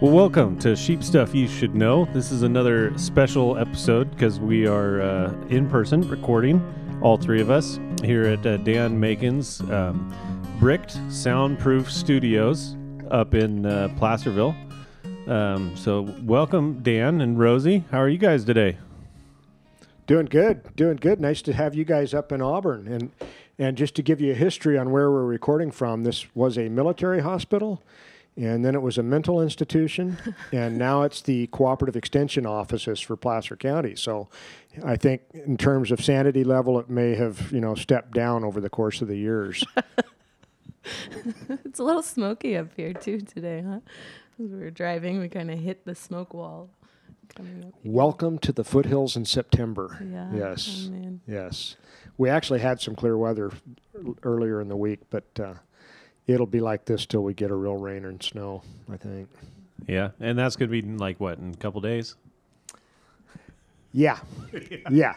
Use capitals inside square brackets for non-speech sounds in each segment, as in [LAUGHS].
Well, welcome to Sheep Stuff You Should Know. This is another special episode because we are uh, in person recording, all three of us, here at uh, Dan Macon's um, bricked soundproof studios up in uh, Placerville. Um, so, welcome, Dan and Rosie. How are you guys today? Doing good, doing good. Nice to have you guys up in Auburn. And and just to give you a history on where we're recording from, this was a military hospital, and then it was a mental institution, [LAUGHS] and now it's the cooperative extension offices for Placer County. So, I think in terms of sanity level, it may have you know stepped down over the course of the years. [LAUGHS] it's a little smoky up here too today, huh? As we were driving, we kind of hit the smoke wall. Coming up. Welcome to the foothills in September. Yeah. Yes. Oh. Yes. We actually had some clear weather earlier in the week, but uh, it'll be like this till we get a real rain and snow, I think. Yeah, and that's going to be in like what, in a couple days? Yeah. [LAUGHS] Yeah.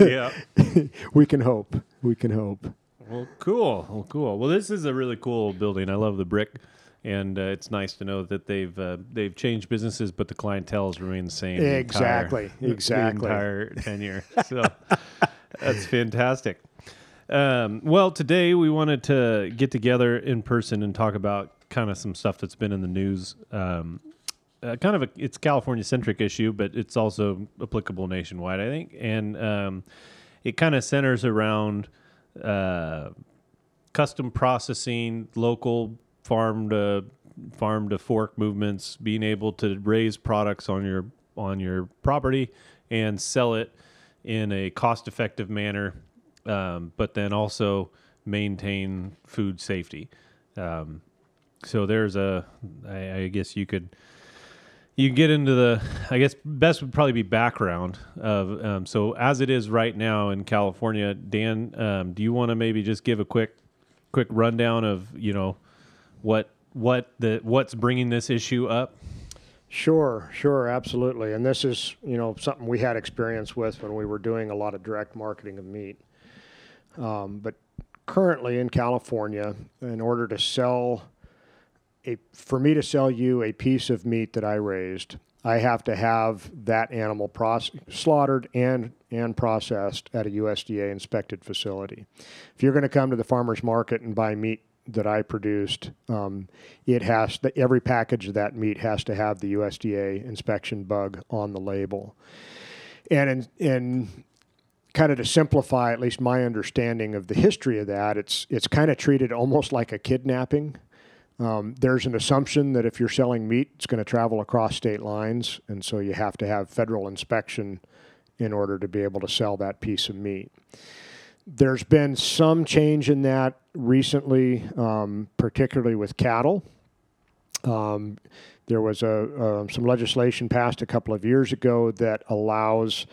yeah. [LAUGHS] we can hope. We can hope. Well, cool. Well, cool. Well, this is a really cool building. I love the brick, and uh, it's nice to know that they've uh, they've changed businesses, but the clientele has remained the same. the entire- Exactly, [LAUGHS] the exactly. entire tenure. So that's fantastic. Um, well, today we wanted to get together in person and talk about kind of some stuff that's been in the news. Um, uh, kind of a it's California centric issue, but it's also applicable nationwide, I think, and um, it kind of centers around uh, custom processing, local farm to farm to fork movements, being able to raise products on your on your property and sell it in a cost effective manner, um, but then also maintain food safety. Um, so there's a, I, I guess you could you get into the i guess best would probably be background of um, so as it is right now in california dan um, do you want to maybe just give a quick quick rundown of you know what what the what's bringing this issue up Sure, sure, absolutely. And this is, you know, something we had experience with when we were doing a lot of direct marketing of meat. Um, but currently in California, in order to sell a, for me to sell you a piece of meat that I raised, I have to have that animal proce- slaughtered and and processed at a USDA inspected facility. If you're going to come to the farmers market and buy meat that I produced, um, it has the, every package of that meat has to have the USDA inspection bug on the label. And in, in kind of to simplify at least my understanding of the history of that, it's it's kind of treated almost like a kidnapping. Um, there's an assumption that if you're selling meat, it's going to travel across state lines, and so you have to have federal inspection in order to be able to sell that piece of meat. There's been some change in that recently, um, particularly with cattle. Um, there was a uh, some legislation passed a couple of years ago that allows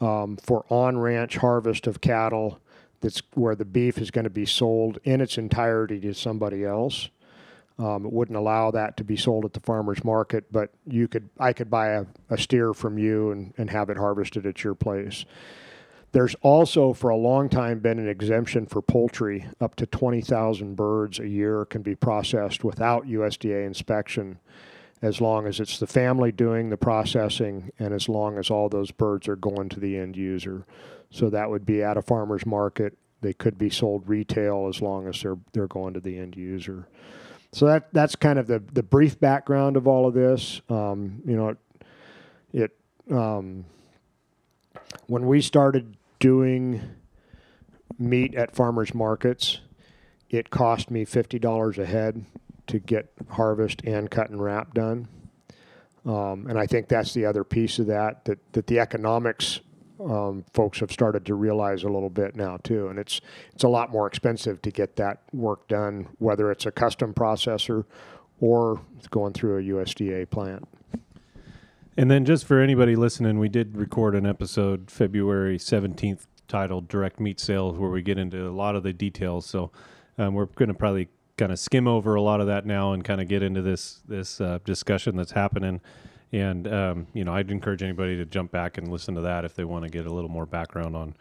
um, for on ranch harvest of cattle. That's where the beef is going to be sold in its entirety to somebody else. Um, it wouldn't allow that to be sold at the farmer's market, but you could I could buy a, a steer from you and, and have it harvested at your place. There's also for a long time been an exemption for poultry. Up to 20,000 birds a year can be processed without USDA inspection as long as it's the family doing the processing and as long as all those birds are going to the end user. So that would be at a farmer's market. They could be sold retail as long as they're they're going to the end user. So that that's kind of the the brief background of all of this. Um, you know, it, it um, when we started doing meat at farmers markets, it cost me fifty dollars a head to get harvest and cut and wrap done. Um, and I think that's the other piece of that that that the economics um, folks have started to realize a little bit now too. And it's it's a lot more expensive to get that work done, whether it's a custom processor or going through a USDA plant. and then just for anybody listening we did record an episode february 17th titled direct meat sales where we get into a lot of the details so um, we're going to probably kind of skim over a lot of that now and kind of get into this this uh, discussion that's happening and um, you know i'd encourage anybody to jump back and listen to that if they want to get a little more background on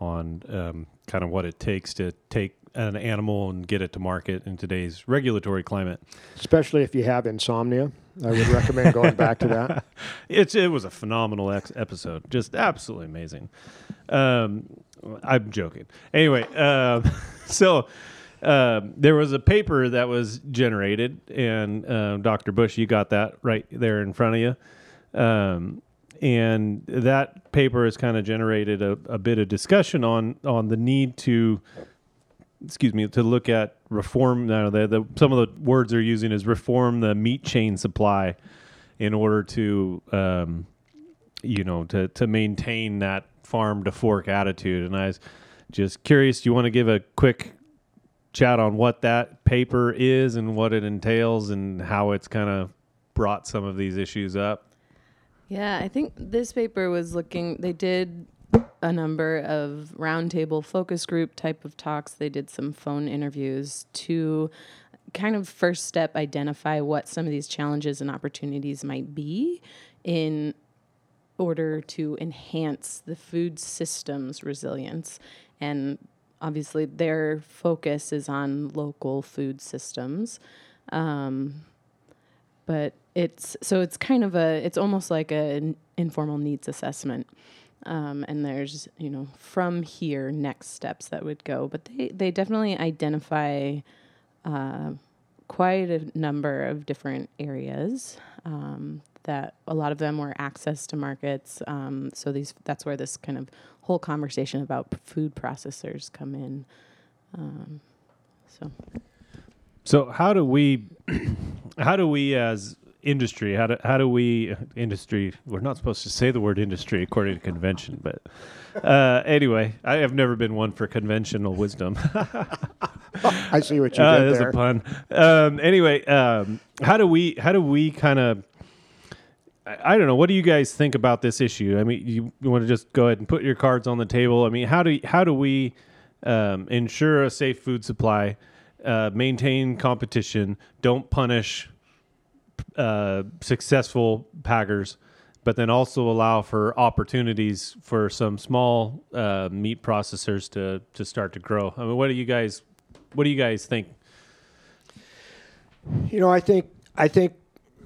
on um, kind of what it takes to take an animal and get it to market in today's regulatory climate. Especially if you have insomnia, I would recommend going back to that. [LAUGHS] It's it was a phenomenal ex- episode, just absolutely amazing. Um, I'm joking. Anyway, um, [LAUGHS] so um, there was a paper that was generated, and uh, Dr. Bush, you got that right there in front of you. Um, and that paper has kind of generated a, a bit of discussion on on the need to excuse me to look at reform no, the, the some of the words they're using is reform the meat chain supply in order to um, you know to to maintain that farm to fork attitude and i was just curious do you want to give a quick chat on what that paper is and what it entails and how it's kind of brought some of these issues up Yeah, I think this paper was looking, they did a number of roundtable focus group type of talks. They did some phone interviews to kind of first step identify what some of these challenges and opportunities might be in order to enhance the food system's resilience. And obviously, their focus is on local food systems. Um, but it's so it's kind of a it's almost like an informal needs assessment. Um, and there's you know from here next steps that would go. But they they definitely identify uh, quite a number of different areas. Um, that a lot of them were access to markets um, so these that's where this kind of whole conversation about p- food processors come in um, so So how do we, [CLEARS THROAT] how do we as industry, how do how do we industry? We're not supposed to say the word industry according to convention, but uh, anyway, I have never been one for conventional wisdom. [LAUGHS] I see what you Uh, did there's there. a pun. Um, anyway, um, how do we how do we kind of I, don't know. What do you guys think about this issue? I mean, you, you want to just go ahead and put your cards on the table. I mean, how do how do we um, ensure a safe food supply, uh, maintain competition, don't punish uh, successful packers, but then also allow for opportunities for some small uh, meat processors to to start to grow. I mean, what do you guys what do you guys think? You know, I think I think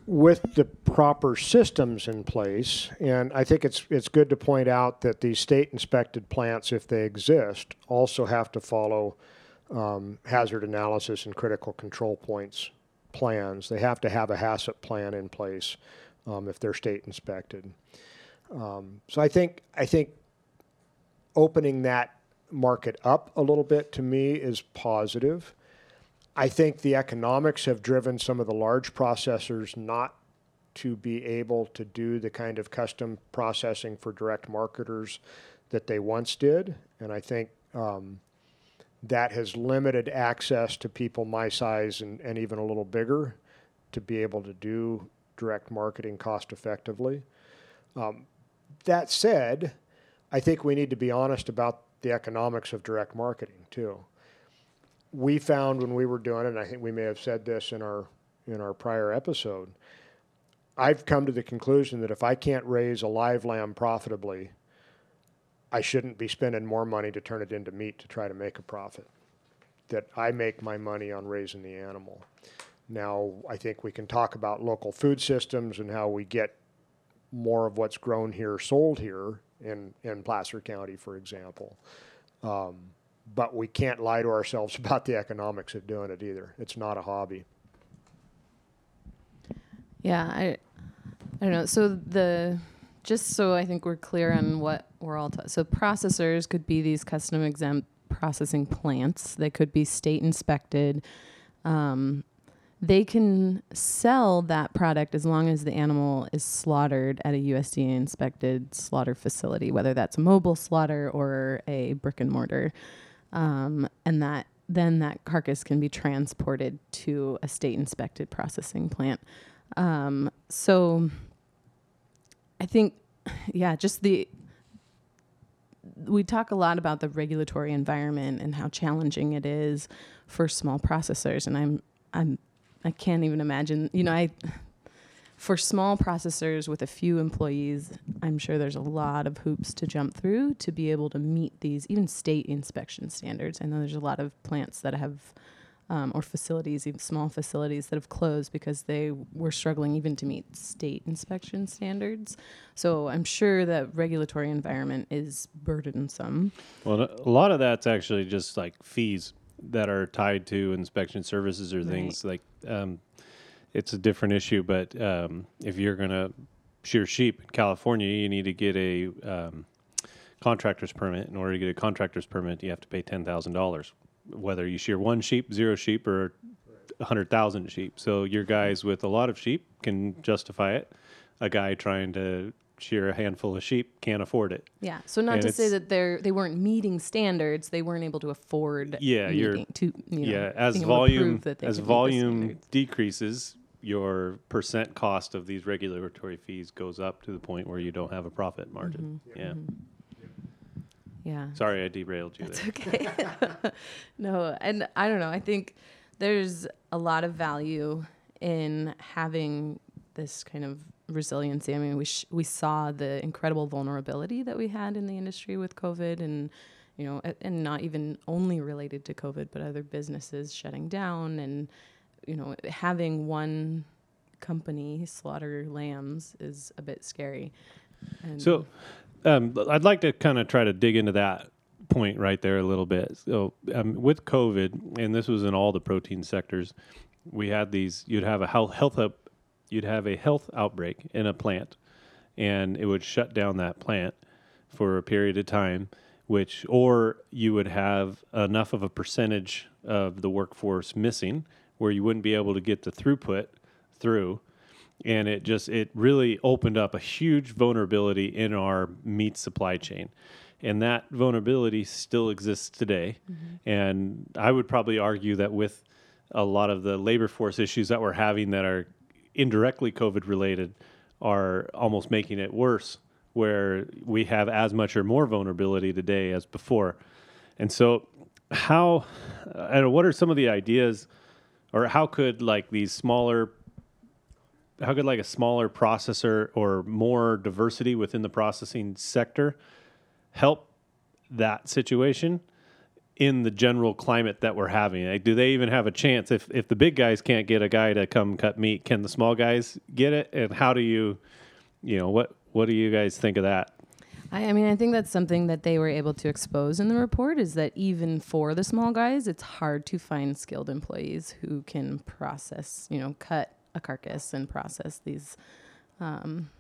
with the proper systems in place, and I think it's it's good to point out that these state inspected plants, if they exist, also have to follow um, hazard analysis and critical control points plans. They have to have a HACCP plan in place um, if they're state inspected. Um, so I think I think opening that market up a little bit to me is positive. I think the economics have driven some of the large processors not to be able to do the kind of custom processing for direct marketers that they once did. And I think um, that has limited access to people my size and, and even a little bigger to be able to do direct marketing cost effectively. Um, that said, I think we need to be honest about the economics of direct marketing too we found when we were doing it, and I think we may have said this in our in our prior episode. I've come to the conclusion that if I can't raise a live lamb profitably, I shouldn't be spending more money to turn it into meat to try to make a profit. That I make my money on raising the animal. Now, I think we can talk about local food systems and how we get more of what's grown here sold here in, in Placer County, for example. Um, but we can't lie to ourselves [LAUGHS] about the economics of doing it either. It's not a hobby. Yeah, I, I don't know. So the just so I think we're clear on what we're all ta- so processors could be these custom exempt processing plants. They could be state inspected. Um, they can sell that product as long as the animal is slaughtered at a USDA inspected slaughter facility, whether that's a mobile slaughter or a brick and mortar, um, and that then that carcass can be transported to a state inspected processing plant. Um, so I think, yeah, just the we talk a lot about the regulatory environment and how challenging it is for small processors, and I'm I'm I can't even imagine. You know, I for small processors with a few employees, I'm sure there's a lot of hoops to jump through to be able to meet these even state inspection standards. I know there's a lot of plants that have um, or facilities, even small facilities that have closed because they were struggling even to meet state inspection standards. So I'm sure that regulatory environment is burdensome. Well, a lot of that's actually just like fees that are tied to inspection services or things like um, it's a different issue. But um, if you're going to shear sheep in California, you need to get a um, contractor's permit. In order to get a contractor's permit, you have to pay ten thousand dollars whether you shear one sheep, zero sheep, or a hundred thousand sheep. So your guys with a lot of sheep can justify it. A guy trying to shear a handful of sheep can't afford it. Yeah. So not And to say that they're they weren't meeting standards, they weren't able to afford. Yeah, you're- to you know, yeah, as being able to volume as can meet the volume decreases, your percent cost of these regulatory fees goes up to the point where you don't have a profit margin. Mm-hmm. Yeah. Yeah. Sorry, I derailed you That's there. okay. [LAUGHS] no, and I don't know. I think there's a lot of value in having this kind of resiliency. I mean, we sh- we saw the incredible vulnerability that we had in the industry with COVID, and you know, a- and not even only related to COVID, but other businesses shutting down, and you know, having one company slaughter lambs is a bit scary. And So, um, I'd like to kind of try to dig into that point right there a little bit. So, um, with COVID, and this was in all the protein sectors, we had these. You'd have a health health up, you'd have a health outbreak in a plant, and it would shut down that plant for a period of time. Which, or you would have enough of a percentage of the workforce missing, where you wouldn't be able to get the throughput through. And it just it really opened up a huge vulnerability in our meat supply chain. And that vulnerability still exists today. Mm-hmm. And i would probably argue that with a lot of the labor force issues that we're having that are indirectly covid related are almost making it worse where we have as much or more vulnerability today as before. And so how and what are some of the ideas or how could like these smaller how could like a smaller processor or more diversity within the processing sector help that situation in the general climate that we're having? Like, do they even have a chance if if the big guys can't get a guy to come cut meat? Can the small guys get it? And how do you, you know, what what do you guys think of that? I, I mean, I think that's something that they were able to expose in the report is that even for the small guys, it's hard to find skilled employees who can process, you know, cut a carcass and process these, um,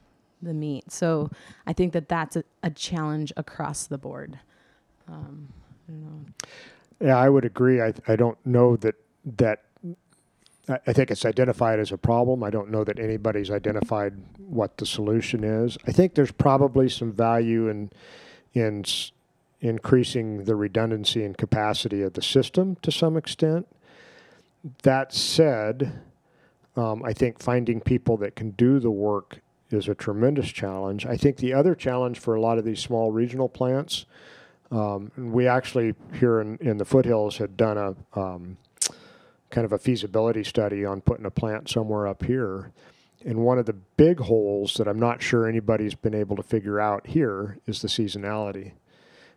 the meat. So I think that that's a, a challenge across the board. Um, I. Yeah, I would agree. I, I don't know that that I, think it's identified as a problem. I don't know that anybody's identified what the solution is. I think there's probably some value in in increasing the redundancy and capacity of the system to some extent. That said, um, I think finding people that can do the work is a tremendous challenge. I think the other challenge for a lot of these small regional plants um, we actually here in, in the foothills had done a um, kind of a feasibility study on putting a plant somewhere up here. And one of the big holes that I'm not sure anybody's been able to figure out here is the seasonality.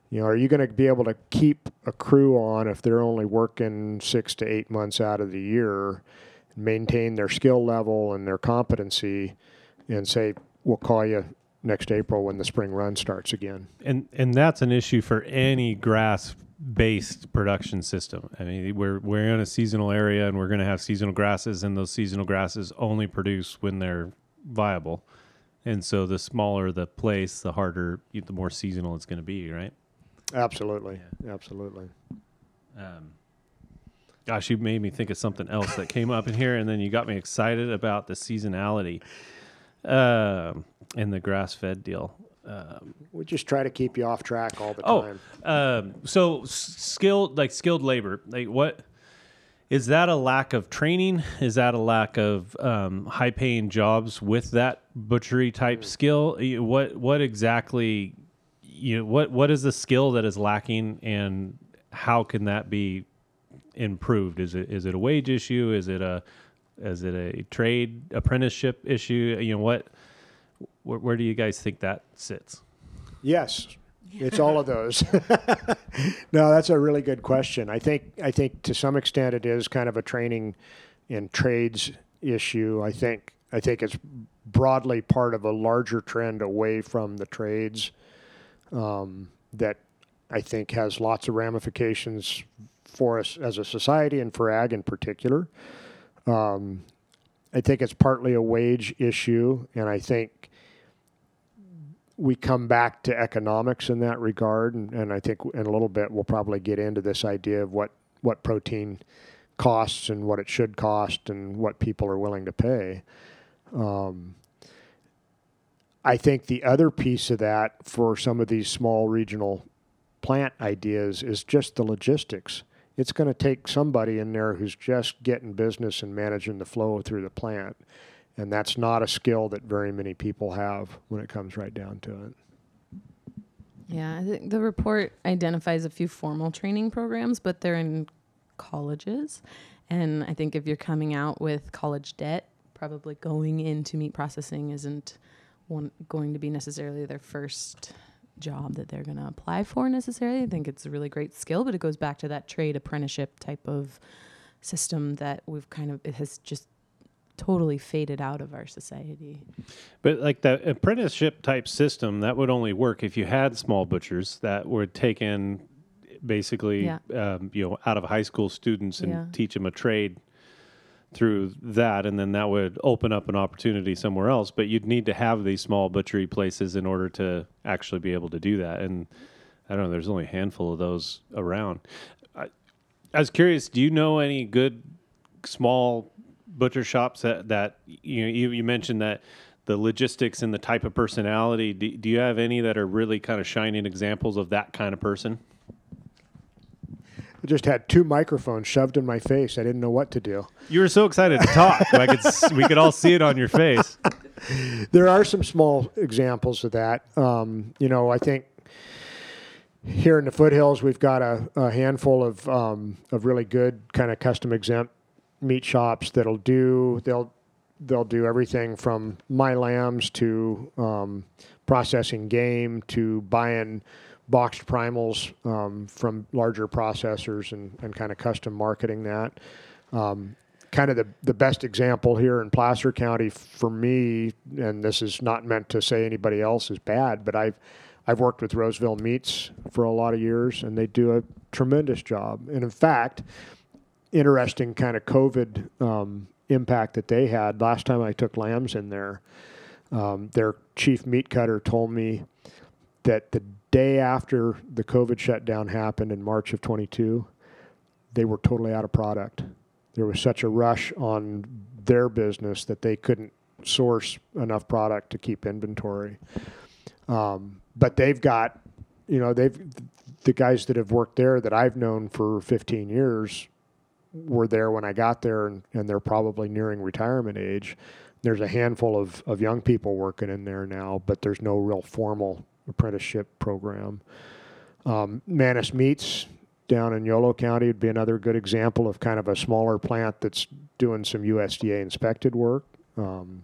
You know, are you going to be able to keep a crew on if they're only working six to eight months out of the year, maintain their skill level and their competency, and say, we'll call you next April when the spring run starts again? and and that's an issue for any grass based production system. I mean, we're we're in a seasonal area and we're going to have seasonal grasses and those seasonal grasses only produce when they're viable. And so the smaller the place, the harder the more seasonal it's going to be, right? Absolutely, absolutely. Um, gosh, you made me think of something else that came up in here, and then you got me excited about the seasonality um, and the grass fed deal. Um, We just try to keep you off track all the Oh, time. um, so skilled, like skilled labor, like what is that a lack of training? Is that a lack of um, high paying jobs with that butchery type skill? You- What what exactly you know, what what is the skill that is lacking, and how can that be improved? Is it is it a wage issue? Is it a Is it a trade apprenticeship issue? You know what? Where, where do you guys think that sits? Yes, it's all of those. [LAUGHS] no, that's a really good question. I think I think to some extent it is kind of a training in trades issue. I think I think it's broadly part of a larger trend away from the trades um, that I think has lots of ramifications for us as a society and for ag in particular. Um, I think it's partly a wage issue, and I think we come back to economics in that regard, and, and I think in a little bit we'll probably get into this idea of what what protein costs and what it should cost and what people are willing to pay. Um, I think the other piece of that for some of these small regional plant ideas is just the logistics. It's going to take somebody in there who's just getting business and managing the flow through the plant. And that's not a skill that very many people have when it comes right down to it. Yeah, I think the report identifies a few formal training programs, but they're in colleges. And I think if you're coming out with college debt, probably going into meat processing isn't one, going to be necessarily their first job that they're going to apply for necessarily. I think it's a really great skill, but it goes back to that trade apprenticeship type of system that we've kind of, it has just totally faded out of our society. But like that apprenticeship type system, that would only work if you had small butchers that would take in basically, Yeah. um, you know, out of high school students and Yeah. teach them a trade through that, and then that would open up an opportunity somewhere else. But you'd need to have these small butchery places in order to actually be able to do that. And I don't know, there's only a handful of those around. I, I was curious, do you know any good small butcher shops that, that you know you, you mentioned that the logistics and the type of personality do, do you have any that are really kind of shining examples of that kind of person I just had two microphones shoved in my face. I didn't know what to do. you were so excited to talk [LAUGHS] I could, we could all see it on your face There are some small examples of that. Um, you know, I think here in the foothills, we've got a, a handful of um, of really good kind of custom exempt meat shops that'll do they'll they'll do everything from my lambs to um, processing game to buying boxed primals um, from larger processors and, and kind of custom marketing that. Um, kind of the, the best example here in Placer County for me, and this is not meant to say anybody else is bad, but I've I've worked with Roseville Meats for a lot of years, and they do a tremendous job. And in fact, interesting kind of COVID um, impact that they had. Last time I took lambs in there, um, their chief meat cutter told me that the day after the COVID shutdown happened in March of 22, they were totally out of product. There was such a rush on their business that they couldn't source enough product to keep inventory. Um, but they've got, you know, they've the guys that have worked there that I've known for 15 years were there when I got there, and, and they're probably nearing retirement age. There's a handful of, of young people working in there now, but there's no real formal apprenticeship program. Um, Manus Meats down in Yolo County would be another good example of kind of a smaller plant that's doing some USDA inspected work. Um,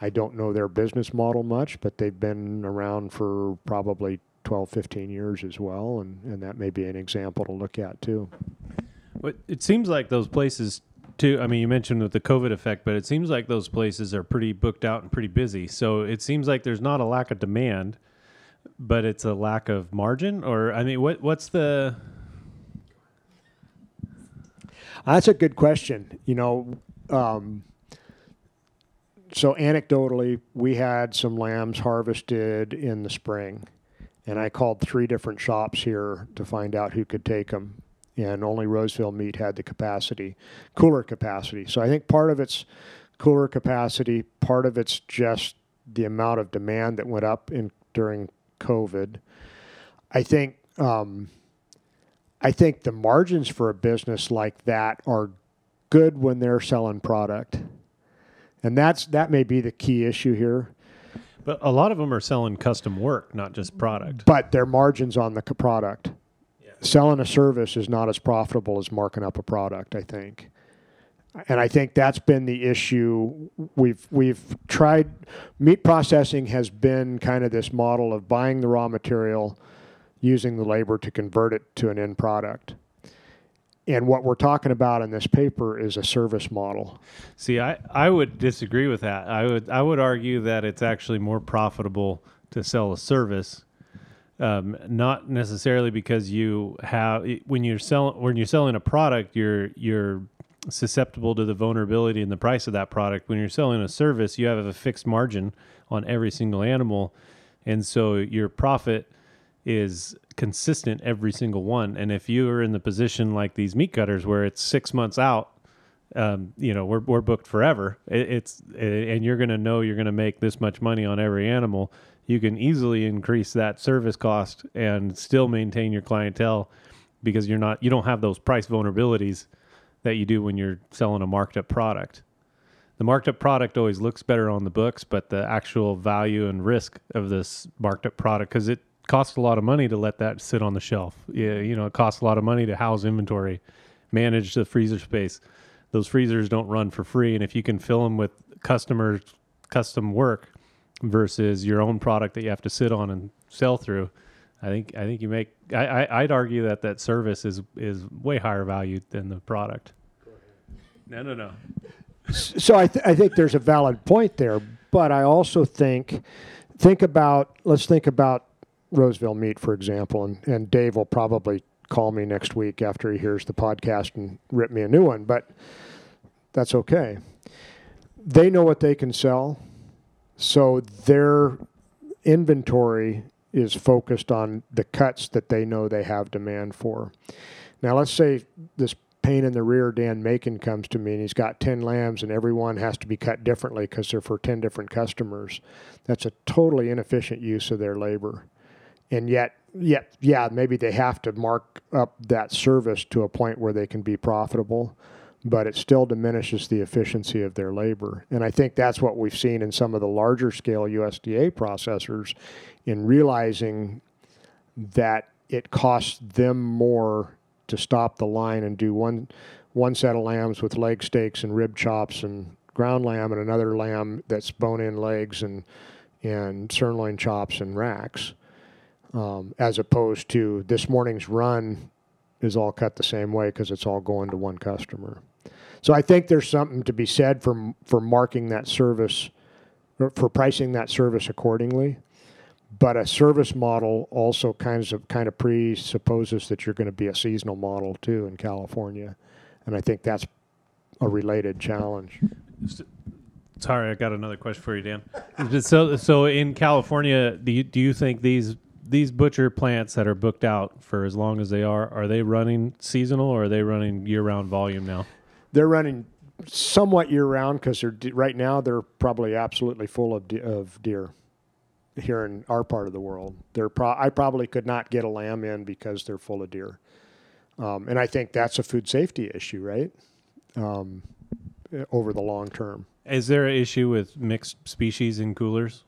I don't know their business model much, but they've been around for probably 12, 15 years as well, and, and that may be an example to look at too. It seems like those places too. I mean, you mentioned with the COVID effect, but it seems like those places are pretty booked out and pretty busy. So it seems like there's not a lack of demand, but it's a lack of margin. Or I mean, what what's the That's a good question. You know, um, so anecdotally, we had some lambs harvested in the spring, and I called three different shops here to find out who could take them, and only Roseville Meat had the capacity, cooler capacity. So I think part of it's cooler capacity, part of it's just the amount of demand that went up in during COVID. I think. Um, I think the margins for a business like that are good when they're selling product. And that's that may be the key issue here, But a lot of them are selling custom work, not just product. but their margins on the product. Selling a service is not as profitable as marking up a product, I think. And I think that's been the issue. We've we've tried meat processing has been kind of this model of buying the raw material, using the labor to convert it to an end product. And what we're talking about in this paper is a service model. See, I, I would disagree with that. I would I would argue that it's actually more profitable to sell a service, um, not necessarily because you have when you're selling when you're selling a product, you're you're susceptible to the vulnerability in the price of that product. When you're selling a service, you have a fixed margin on every single animal, and so your profit is consistent every single one. And if you are in the position like these meat cutters where it's six months out, um, you know, we're, we're booked forever. It, it's and you're going to know you're going to make this much money on every animal. You can easily increase that service cost and still maintain your clientele because you're not you don't have those price vulnerabilities that you do when you're selling a marked up product. The marked up product always looks better on the books, but the actual value and risk of this marked up product because it costs a lot of money to let that sit on the shelf. Yeah, you know, it costs a lot of money to house inventory, manage the freezer space. Those freezers don't run for free, and if you can fill them with customer custom work versus your own product that you have to sit on and sell through, I think I think you make. I, I I'd argue that that service is is way higher value than the product. No, no, no. So I, th- I think there's a valid point there, but I also think think about let's think about Roseville meat, for example, and, and Dave will probably call me next week after he hears the podcast and rip me a new one, but that's okay. They know what they can sell, so their inventory is focused on the cuts that they know they have demand for. Now, let's say this pain in the rear Dan Macon comes to me and he's got 10 lambs and every one has to be cut differently because they're for 10 different customers. That's a totally inefficient use of their labor and yet yet yeah maybe they have to mark up that service to a point where they can be profitable but it still diminishes the efficiency of their labor and i think that's what we've seen in some of the larger scale usda processors in realizing that it costs them more to stop the line and do one one set of lambs with leg steaks and rib chops and ground lamb and another lamb that's bone in legs and and sirloin chops and racks um, as opposed to this morning's run is all cut the same way because it's all going to one customer. So I think there's something to be said for for marking that service, for pricing that service accordingly. But a service model also kind of kind of presupposes that you're going to be a seasonal model too in California, and I think that's a related challenge. Sorry, I got another question for you, Dan. so, so in California, do you do you think these these butcher plants that are booked out for as long as they are, are they running seasonal or are they running year round volume now? They're running somewhat year round because they're de- right now they're probably absolutely full of de- of deer here in our part of the world. They're pro- I probably could not get a lamb in because they're full of deer, um, and I think that's a food safety issue, right? Um, over the long term. Is there an issue with mixed species in coolers?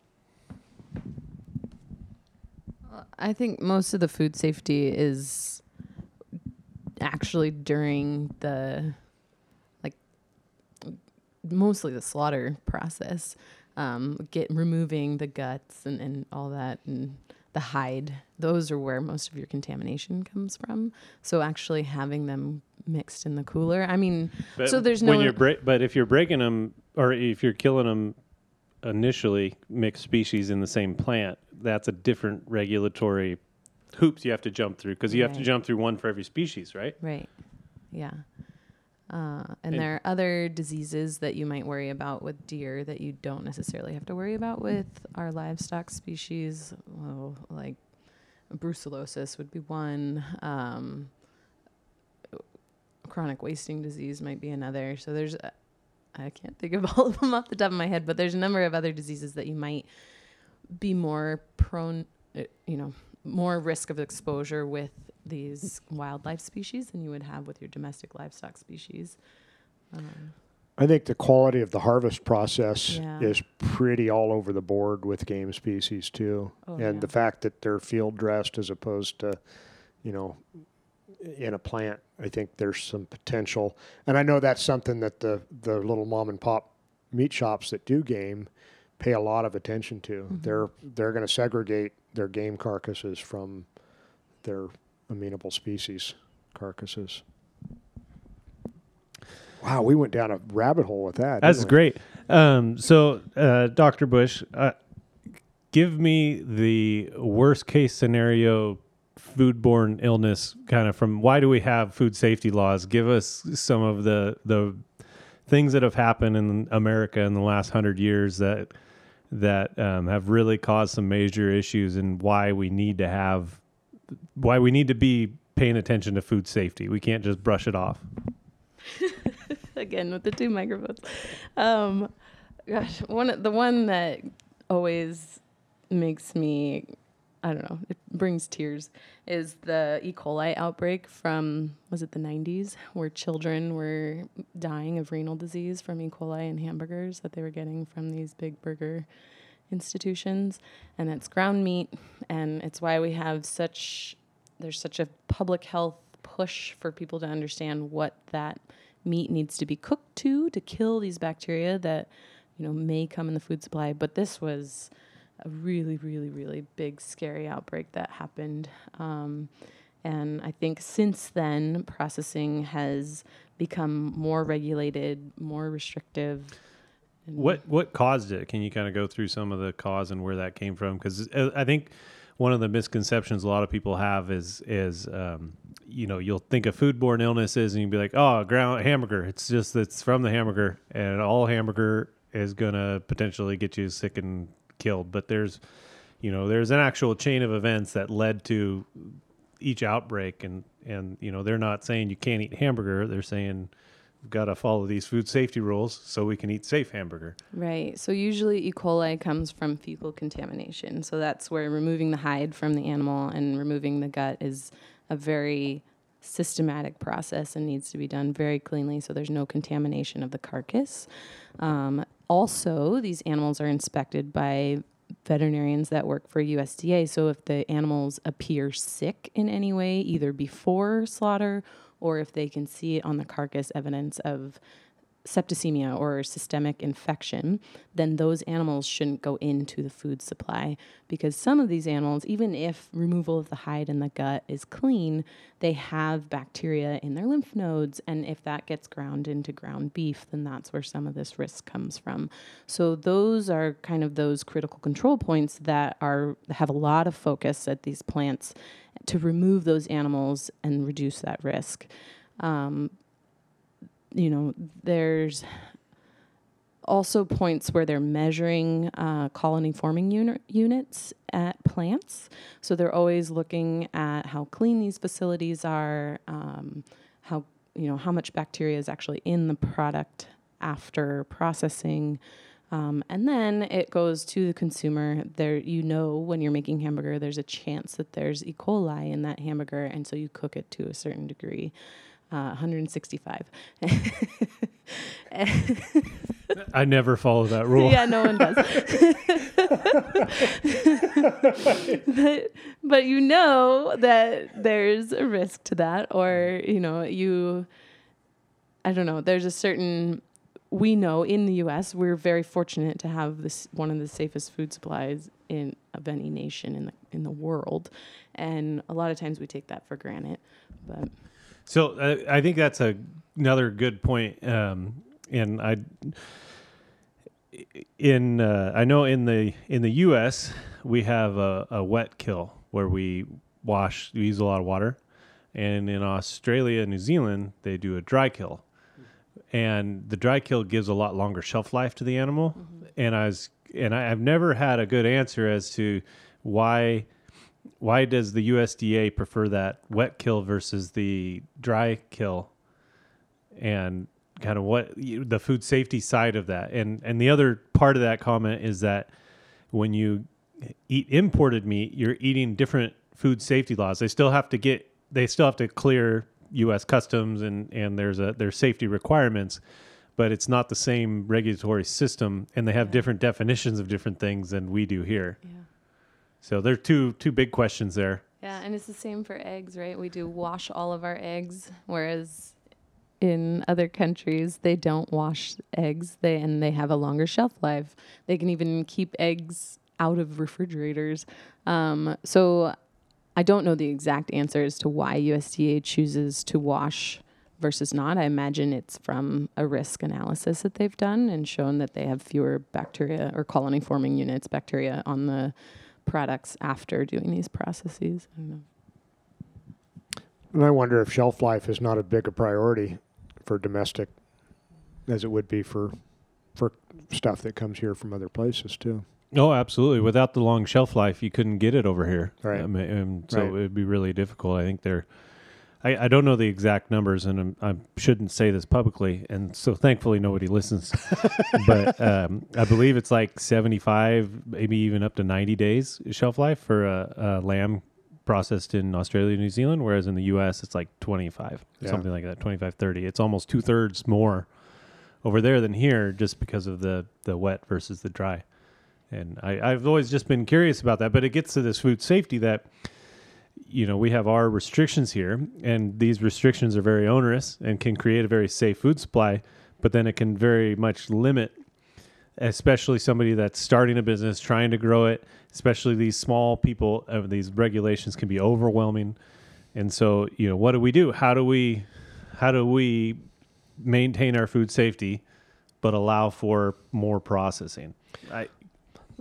I think most of the food safety is actually during the like mostly the slaughter process. Um, get removing the guts and, and all that and the hide. Those are where most of your contamination comes from. So actually having them mixed in the cooler. I mean, but so there's when no. You're bra- but if you're breaking them or if you're killing them initially mixed species in the same plant, that's a different regulatory hoops you have to jump through because you have to jump through one for every species, right? Right. Yeah. Uh, and, and, there are other diseases that you might worry about with deer that you don't necessarily have to worry about with our livestock species. Well, like brucellosis would be one. Um, chronic wasting disease might be another. So there's, uh, I can't think of [LAUGHS] all of them off the top of my head, but there's a number of other diseases that you might be more prone, uh, you know, more risk of exposure with these wildlife species than you would have with your domestic livestock species. Um, I think the quality of the harvest process yeah. is pretty all over the board with game species too, oh, and yeah. the fact that they're field dressed as opposed to, you know, in a plant, I think there's some potential. And I know that's something that the the little mom and pop meat shops that do game pay a lot of attention to. They're they're going to segregate their game carcasses from their amenable species carcasses. Wow, we went down a rabbit hole with that. That's great. Um, so, uh, Dr. Bush, uh, give me the worst case scenario foodborne illness kind of from why do we have food safety laws? Give us some of the the things that have happened in America in the last hundred years that that um, have really caused some major issues and why we need to have why we need to be paying attention to food safety. We can't just brush it off. [LAUGHS] again with the two microphones. Um, gosh, one the one that always makes me, I don't know, it brings tears, is the E. coli outbreak from was it the 90s, where children were dying of renal disease from E. coli in hamburgers that they were getting from these big burger institutions, and it's ground meat, and it's why we have such there's such a public health push for people to understand what that meat needs to be cooked to to kill these bacteria that you know may come in the food supply. But this was a really really really big scary outbreak that happened. Um, and i think since then processing has become more regulated more restrictive What what caused it? Can you kind of go through some of the cause and where that came from? Because I think one of the misconceptions a lot of people have is is um, you know you'll think of foodborne illnesses and you'll be like, oh, ground hamburger. It's just it's from the hamburger, and all hamburger is gonna potentially get you sick and killed. But there's you know there's an actual chain of events that led to each outbreak, and and you know they're not saying you can't eat hamburger. They're saying got to follow these food safety rules so we can eat safe hamburger. Right. So usually E. coli comes from fecal contamination. So that's where removing the hide from the animal and removing the gut is a very systematic process and needs to be done very cleanly so there's no contamination of the carcass. Um, also, these animals are inspected by veterinarians that work for USDA. So if the animals appear sick in any way, either before slaughter or if they can see it on the carcass evidence of septicemia or systemic infection, then those animals shouldn't go into the food supply because some of these animals, even if removal of the hide and the gut is clean, they have bacteria in their lymph nodes. And if that gets ground into ground beef, then that's where some of this risk comes from. So those are kind of those critical control points that are have a lot of focus at these plants to remove those animals and reduce that risk. Um, you know, there's also points where they're measuring uh, colony forming uni- units at plants. So they're always looking at how clean these facilities are, um, how you know how much bacteria is actually in the product after processing. Um, and then it goes to the consumer. There, you know, when you're making hamburger, there's a chance that there's E. coli in that hamburger, and so you cook it to a certain degree. Uh, 165. I never follow that rule. yeah, no one does. but, but you know that there's a risk to that, or you know, you. I don't know. There's a certain. We know in the U.S. we're very fortunate to have this one of the safest food supplies in of any nation in the in the world, and a lot of times we take that for granted. But So uh, I think that's a, another good point. Um, and I, in uh, I know in the in the U.S. we have a, a wet kill where we wash we use a lot of water, and in Australia and New Zealand they do a dry kill, and the dry kill gives a lot longer shelf life to the animal. And I was and I, I've never had a good answer as to why why does the USDA prefer that wet kill versus the dry kill and kind of what the food safety side of that and and the other part of that comment is that when you eat imported meat you're eating different food safety laws they still have to get they still have to clear US customs and and there's a there's safety requirements but it's not the same regulatory system and they have Yeah. different definitions of different things than we do here yeah. So there are two two big questions there. Yeah, and it's the same for eggs, right? We do wash all of our eggs, whereas in other countries they don't wash eggs. They and they have a longer shelf life. They can even keep eggs out of refrigerators. Um, so I don't know the exact answer as to why USDA chooses to wash versus not. I imagine it's from a risk analysis that they've done and shown that they have fewer bacteria or colony forming units, bacteria on the products after doing these processes. I don't know. And I wonder if shelf life is not as big a priority for domestic as it would be for for stuff that comes here from other places too. Oh, absolutely. Without the long shelf life, you couldn't get it over here. Right. I mean, and so Right. it would be really difficult. I think they're. I, I don't know the exact numbers, and I'm, I shouldn't say this publicly, and so thankfully nobody listens. [LAUGHS] but um, I believe it's like 75, maybe even up to 90 days shelf life for a, a lamb processed in Australia and New Zealand, whereas in the U.S. it's like 25, Yeah. something like that, 25, 30. It's almost two thirds more over there than here, just because of the the wet versus the dry. And I, I've always just been curious about that. But it gets to this food safety that, you know, we have our restrictions here, and these restrictions are very onerous and can create a very safe food supply, but then it can very much limit, especially somebody that's starting a business, trying to grow it, especially these small people. Uh, these regulations can be overwhelming. And so, you know, what do we do? How do we, how do we maintain our food safety, but allow for more processing? I,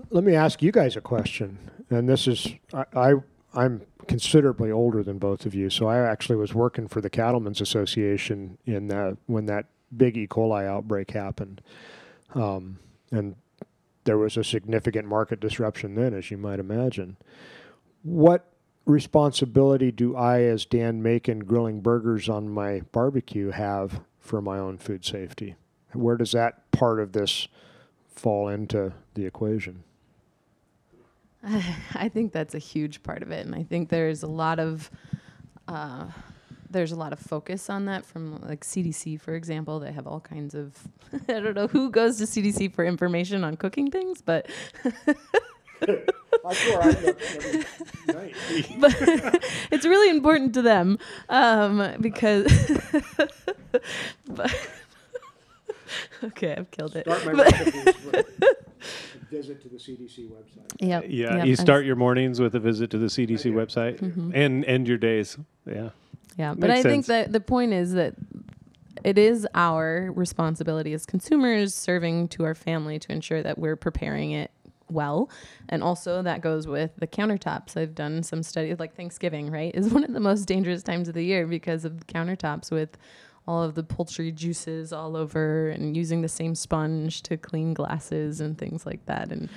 Let me ask you guys a question, and this is I, I I'm considerably older than both of you, so I actually was working for the Cattlemen's Association in the, when that big E. coli outbreak happened, um, and there was a significant market disruption then, as you might imagine. What responsibility do I, as Dan Macon, grilling burgers on my barbecue, have for my own food safety? Where does that part of this fall into the equation? [LAUGHS] I think that's a huge part of it, and I think there's a lot of uh, there's a lot of focus on that from like CDC, for example. They have all kinds of [LAUGHS] I don't know who goes to CDC for information on cooking things, but That's [LAUGHS] where I look every night. but it's really important to them um, because. okay, I've killed it. Start my recipes with a visit to the CDC website. Yep. Yeah, yep, you start your mornings with a visit to the CDC do. website Mm-hmm. and end your days. Yeah. Yeah, but I Makes think sense. that the point is that it is our responsibility as consumers serving to our family to ensure that we're preparing it well. And also that goes with the countertops. I've done some studies like Thanksgiving, right? Is [LAUGHS] one of the most dangerous times of the year because of countertops with all of the poultry juices all over and using the same sponge to clean glasses and things like that and.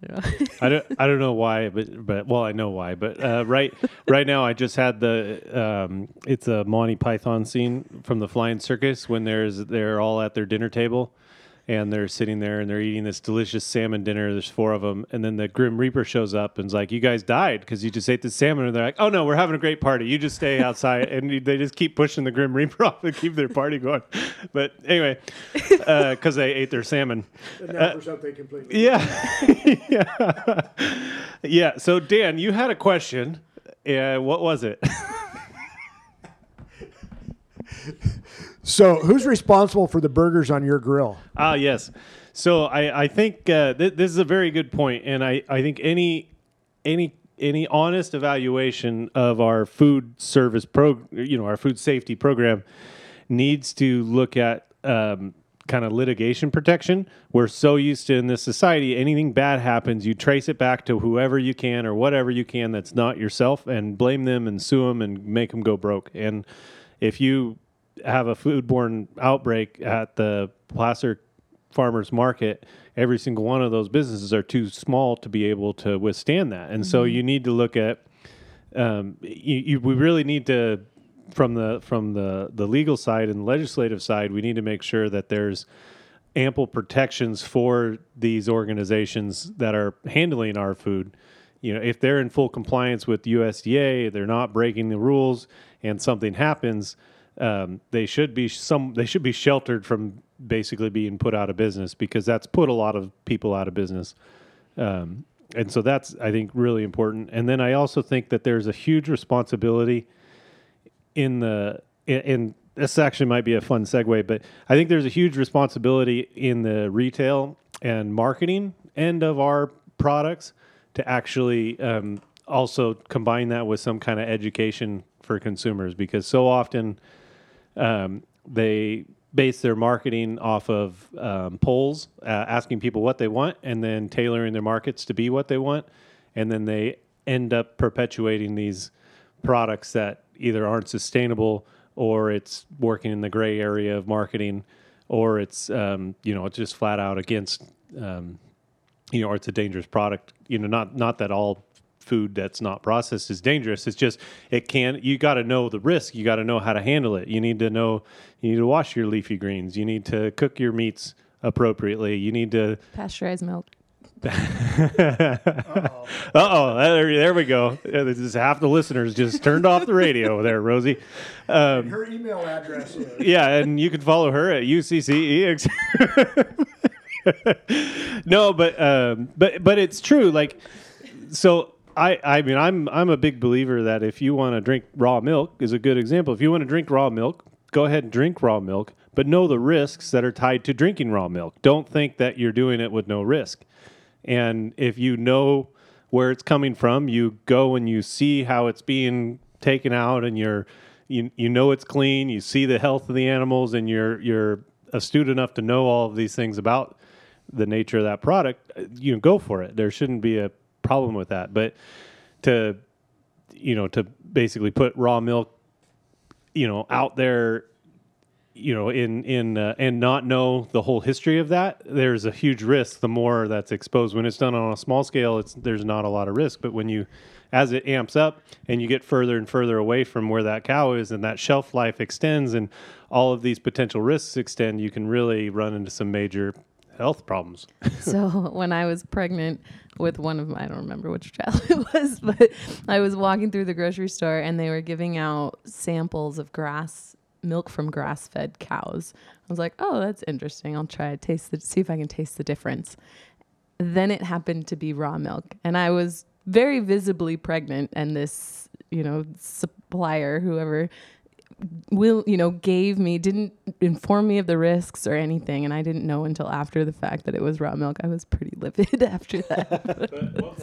[LAUGHS] I don't I don't know why, but but well I know why, but uh, right right now I just had the um, it's a Monty Python scene from the Flying Circus when there's they're all at their dinner table. And they're sitting there and they're eating this delicious salmon dinner. There's four of them, and then the Grim Reaper shows up and's like, "You guys died because you just ate the salmon." And they're like, "Oh no, we're having a great party. You just stay outside." [LAUGHS] and they just keep pushing the Grim Reaper [LAUGHS] off and keep their party going. But anyway, [LAUGHS] because they ate their salmon. And now for something completely. Yeah. yeah. Yeah. So, Dan, you had a question. Uh, what was it? So, who's responsible for the burgers on your grill? Ah, yes. So I, I think uh, th- this is a very good point, and I, I think any any any honest evaluation of our food service pro, you know, our food safety program needs to look at um, kind of litigation protection. We're so used to in this society, anything bad happens, you trace it back to whoever you can or whatever you can that's not yourself, and blame them and sue them and make them go broke. And if you have a foodborne outbreak at the Placer Farmers Market, every single one of those businesses are too small to be able to withstand that. And so you need to look at um, you, you, we really need to from the from the the legal side and legislative side we need to make sure that there's ample protections for these organizations that are handling our food you know if they're in full compliance with USDA they're not breaking the rules and something happens um, they should be some they should be sheltered from basically being put out of business because that's put a lot of people out of business um, and so that's I think really important. And then I also think that there's a huge responsibility in the in this actually might be a fun segue, but I think there's a huge responsibility in the retail and marketing end of our products to actually um, also combine that with some kind of education for consumers because so often um, they base their marketing off of um, polls, uh, asking people what they want, and then tailoring their markets to be what they want, and then they end up perpetuating these products that either aren't sustainable or it's working in the gray area of marketing, or it's um, you know it's just flat out against um, you know, or it's a dangerous product. You know, not not that all food that's not processed is dangerous. It's just it can. You got to know the risk. You got to know how to handle it. You need to know. You need to wash your leafy greens. You need to cook your meats appropriately. You need to. pasteurize milk. [LAUGHS] Uh oh, there, there we go. This is half the listeners just turned off the radio there, Rosie. Um, Her email address is. yeah, and you can follow her at UCCEX. [LAUGHS] no, but um, but but it's true. Like, so I I mean I'm I'm a big believer that if you want to drink raw milk is a good example. If you want to drink raw milk, go ahead and drink raw milk, but know the risks that are tied to drinking raw milk. Don't think that you're doing it with no risk. And if you know where it's coming from, you go and you see how it's being taken out, and you're you you know it's clean. You see the health of the animals, and you're you're astute enough to know all of these things about the nature of that product. You know, go for it. There shouldn't be a problem with that. But to you know to basically put raw milk you know out there you know in in uh, and not know the whole history of that there's a huge risk the more that's exposed when it's done on a small scale it's there's not a lot of risk but when you as it amps up and you get further and further away from where that cow is and that shelf life extends and all of these potential risks extend you can really run into some major health problems [LAUGHS] so when I was pregnant with one of my, I don't remember which child [LAUGHS] it was, but I was walking through the grocery store and they were giving out samples of grass milk from grass-fed cows. I was like, oh, that's interesting. I'll try to taste the, see if I can taste the difference. Then it happened to be raw milk, and I was very visibly pregnant, and this, you know, supplier, whoever will you know gave me didn't inform me of the risks or anything and i didn't know until after the fact that it was raw milk. I was pretty livid [LAUGHS] after that. [LAUGHS]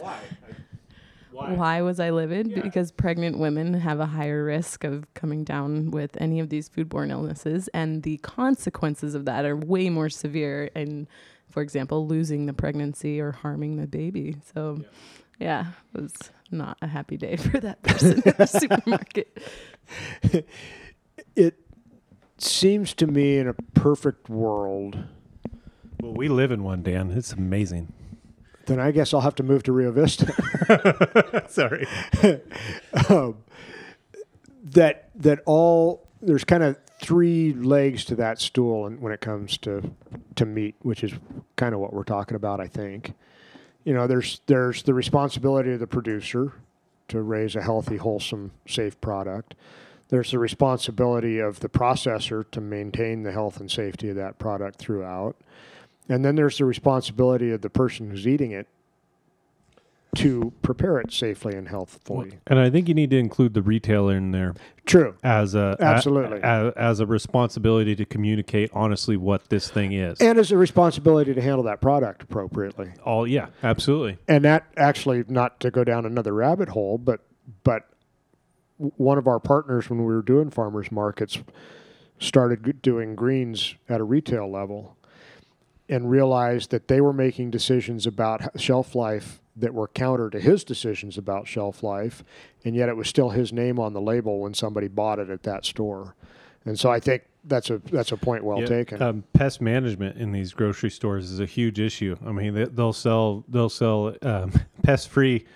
Why? Why? Was i livid? Because pregnant women have a higher risk of coming down with any of these foodborne illnesses and the consequences of that are way more severe and for example losing the pregnancy or harming the baby. So yeah, it was not a happy day [LAUGHS] for that person at the supermarket It seems to me in a perfect world, well we live in one dan. It's amazing. Then I guess I'll have to move to Rio Vista. [LAUGHS] [LAUGHS] sorry. Um, that that all there's kind of three legs to that stool and when it comes to to meat which is kind of what we're talking about i think. You know there's there's the responsibility of the producer to raise a healthy wholesome safe product there's the responsibility of the processor to maintain the health and safety of that product throughout and then there's the responsibility of the person who's eating it to prepare it safely and healthfully And I think you need to include the retailer in there true as a Absolutely. a, as a responsibility to communicate honestly what this thing is. and as a responsibility to handle that product appropriately. All yeah, absolutely. And that actually, not to go down another rabbit hole, but but one of our partners when we were doing farmers markets started doing greens at a retail level and realized that they were making decisions about shelf life that were counter to his decisions about shelf life and yet it was still his name on the label when somebody bought it at that store and so i think that's a that's a point well Yeah, taken Um, pest management in these grocery stores is a huge issue. I mean, they, they'll sell they'll sell um, [LAUGHS] pest free.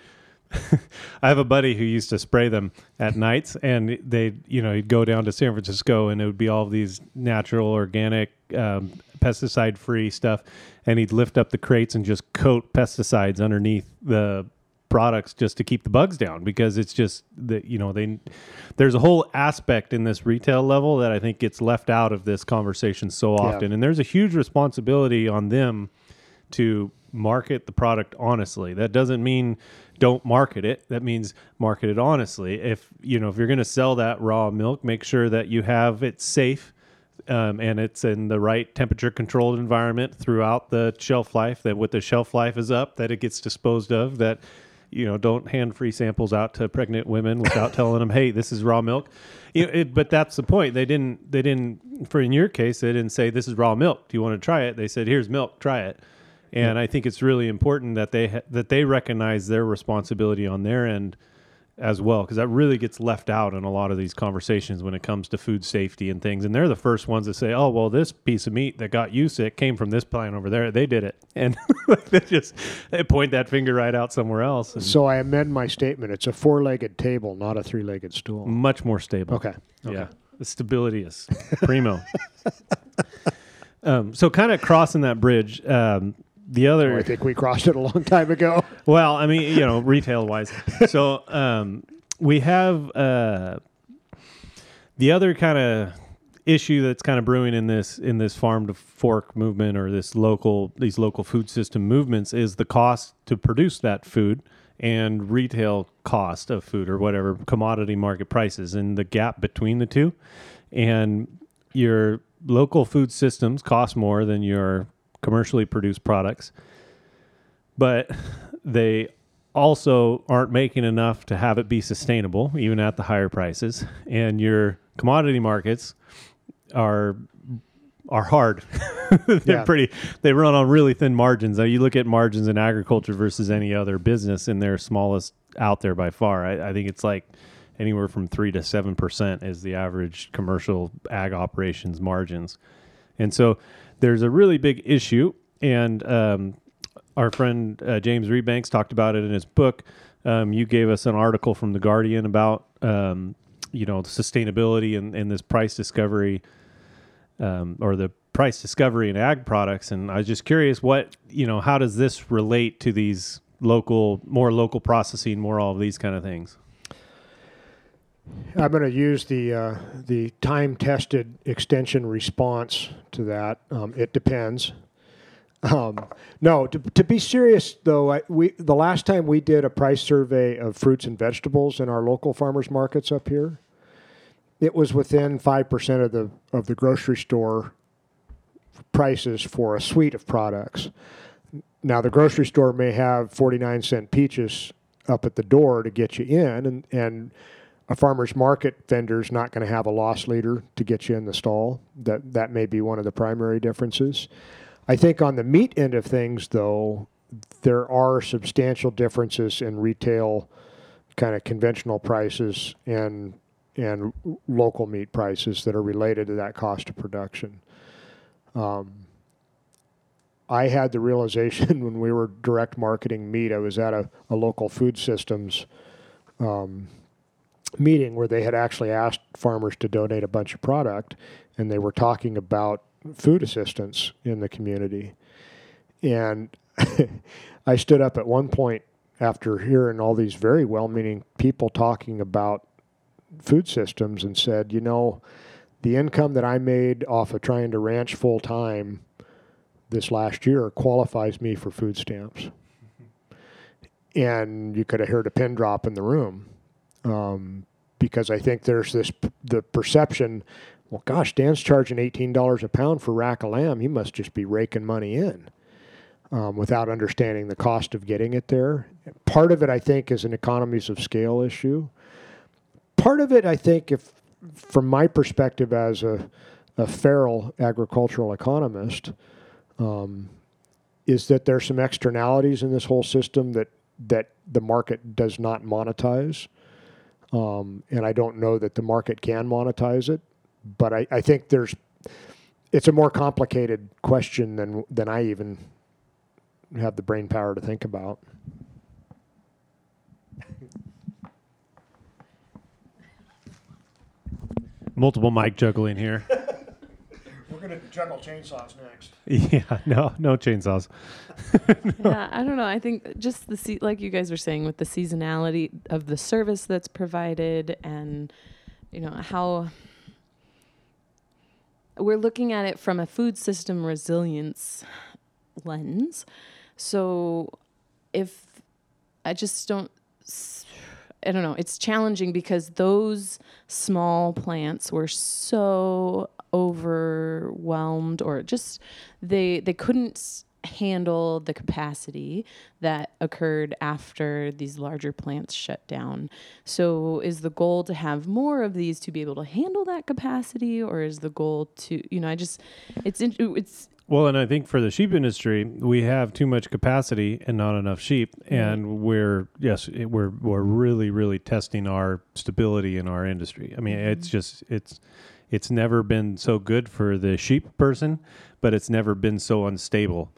[LAUGHS] I have a buddy who used to spray them at nights, and they, you know, he'd go down to San Francisco, and it would be all these natural, organic, um, pesticide free stuff, and he'd lift up the crates and just coat pesticides underneath the products just to keep the bugs down because it's just that you know they there's a whole aspect in this retail level that I think gets left out of this conversation so often and there's a huge responsibility on them to market the product honestly. That doesn't mean don't market it. That means market it honestly. If you know if you're going to sell that raw milk, make sure that you have it safe um, and it's in the right temperature controlled environment throughout the shelf life. That what the shelf life is up, that it gets disposed of. That you know don't hand free samples out to pregnant women without [LAUGHS] telling them, hey, this is raw milk. You know, it, but that's the point. They didn't. They didn't. For in your case, they didn't say this is raw milk. Do you want to try it? They said here's milk. Try it. And I think it's really important that they ha- that they recognize their responsibility on their end as well because that really gets left out in a lot of these conversations when it comes to food safety and things. And they're the first ones to say oh well this piece of meat that got you sick came from this plant over there. They did it. And [LAUGHS] they just they point that finger right out somewhere else So I amend my statement. It's a four-legged table, not a three-legged stool. much more stable. Okay. yeah. The stability is primo. [LAUGHS] Um, so kind of crossing that bridge um, the other Oh, I think we crossed it a long time ago. [LAUGHS] Well, I mean, you know, retail wise. So um, we have uh, the other kind of issue that's kind of brewing in this in this farm to fork movement or this local these local food system movements is the cost to produce that food and retail cost of food or whatever commodity market prices and the gap between the two and your local food systems cost more than your commercially produced products but they also aren't making enough to have it be sustainable even at the higher prices. And your commodity markets are are hard. [LAUGHS] They're Yeah. pretty they run on really thin margins. Now you look at margins in agriculture versus any other business and they're smallest out there by far. I, I think it's like anywhere from 3 to 7 percent is the average commercial ag operations margins. And so there's a really big issue. And um, our friend uh, James Rebanks talked about it in his book. Um, you gave us an article from The Guardian about, um, you know, sustainability and, and this price discovery um, or the price discovery in ag products. And I was just curious what, you know, how does this relate to these local, more local processing, more all of these kind of things? I'm going to use the uh, the time tested extension response to that. Um, it depends. Um, no, to, to be serious though, I, we the last time we did a price survey of fruits and vegetables in our local farmers markets up here, it was within five percent of the of the grocery store prices for a suite of products. Now the grocery store may have forty nine cent peaches up at the door to get you in, and and a farmer's market vendor's not going to have a loss leader to get you in the stall. That that may be one of the primary differences. I think on the meat end of things, though, there are substantial differences in retail, kind of conventional prices and and local meat prices that are related to that cost of production. Um, I had the realization [LAUGHS] when we were direct marketing meat. I was at a, a local food systems um, meeting where they had actually asked farmers to donate a bunch of product and they were talking about food assistance in the community. And [LAUGHS] I stood up at one point after hearing all these very well meaning people talking about food systems and said, you know, the income that I made off of trying to ranch full time this last year qualifies me for food stamps. And you could have heard a pin drop in the room um, because I think there's this the perception. Well, gosh, Dan's charging eighteen dollars a pound for rack of lamb. He must just be raking money in, um, without understanding the cost of getting it there. Part of it, I think, is an economies of scale issue. Part of it, I think, if from my perspective as a, a feral agricultural economist, um, is that there's some externalities in this whole system that that the market does not monetize. Um, and I don't know that the market can monetize it, but I, I think there's it's a more complicated question than than I even have the brain power to think about. Multiple mic juggling here. [LAUGHS] We're gonna juggle chainsaws next. [LAUGHS] yeah, no, no chainsaws. [LAUGHS] yeah, I don't know. I think just the se- like you guys were saying with the seasonality of the service that's provided, and you know how we're looking at it from a food system resilience lens. So if I just don't I don't know, it's challenging because those small plants were so overwhelmed or just they they couldn't handle the capacity that occurred after these larger plants shut down. So is the goal to have more of these to be able to handle that capacity or is the goal to you know I just it's it's well, and I think for the sheep industry, we have too much capacity and not enough sheep, and we're yes, it, we're we're really really testing our stability in our industry. I mean, mm-hmm. it's just it's it's never been so good for the sheep person, but it's never been so unstable,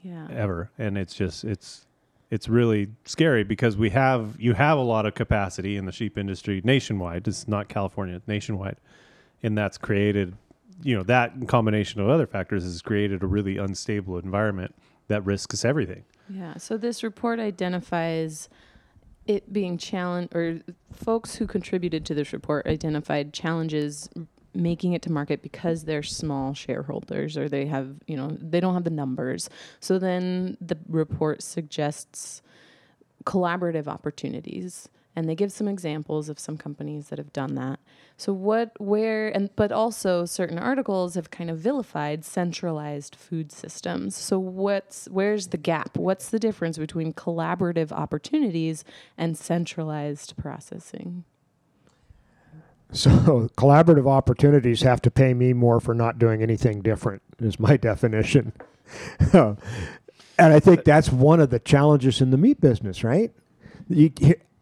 yeah, ever. And it's just it's it's really scary because we have you have a lot of capacity in the sheep industry nationwide. It's not California, nationwide, and that's created you know that in combination of other factors has created a really unstable environment that risks everything. Yeah. So this report identifies it being challenged, or folks who contributed to this report identified challenges making it to market because they're small shareholders or they have, you know, they don't have the numbers. So then the report suggests collaborative opportunities and they give some examples of some companies that have done that. So what where and but also certain articles have kind of vilified centralized food systems. So what's where's the gap? What's the difference between collaborative opportunities and centralized processing? So [LAUGHS] collaborative opportunities have to pay me more for not doing anything different is my [LAUGHS] definition. [LAUGHS] and I think that's one of the challenges in the meat business, right? You,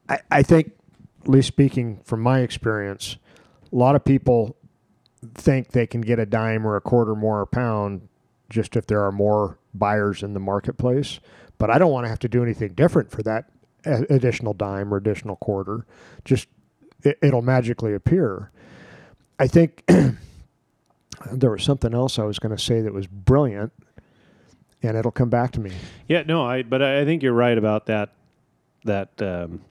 I, I think, at least speaking from my experience, a lot of people think they can get a dime or a quarter more a pound just if there are more buyers in the marketplace. But I don't want to have to do anything different for that additional dime or additional quarter. Just it, it'll magically appear. I think [CLEARS THROAT] there was something else I was going to say that was brilliant, and it'll come back to me. Yeah, no, I but I think you're right about that. That um,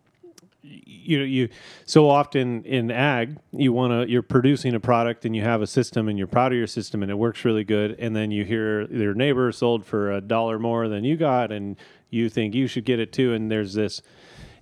you know you so often in ag you want to you're producing a product and you have a system and you're proud of your system and it works really good and then you hear your neighbor sold for a dollar more than you got and you think you should get it too and there's this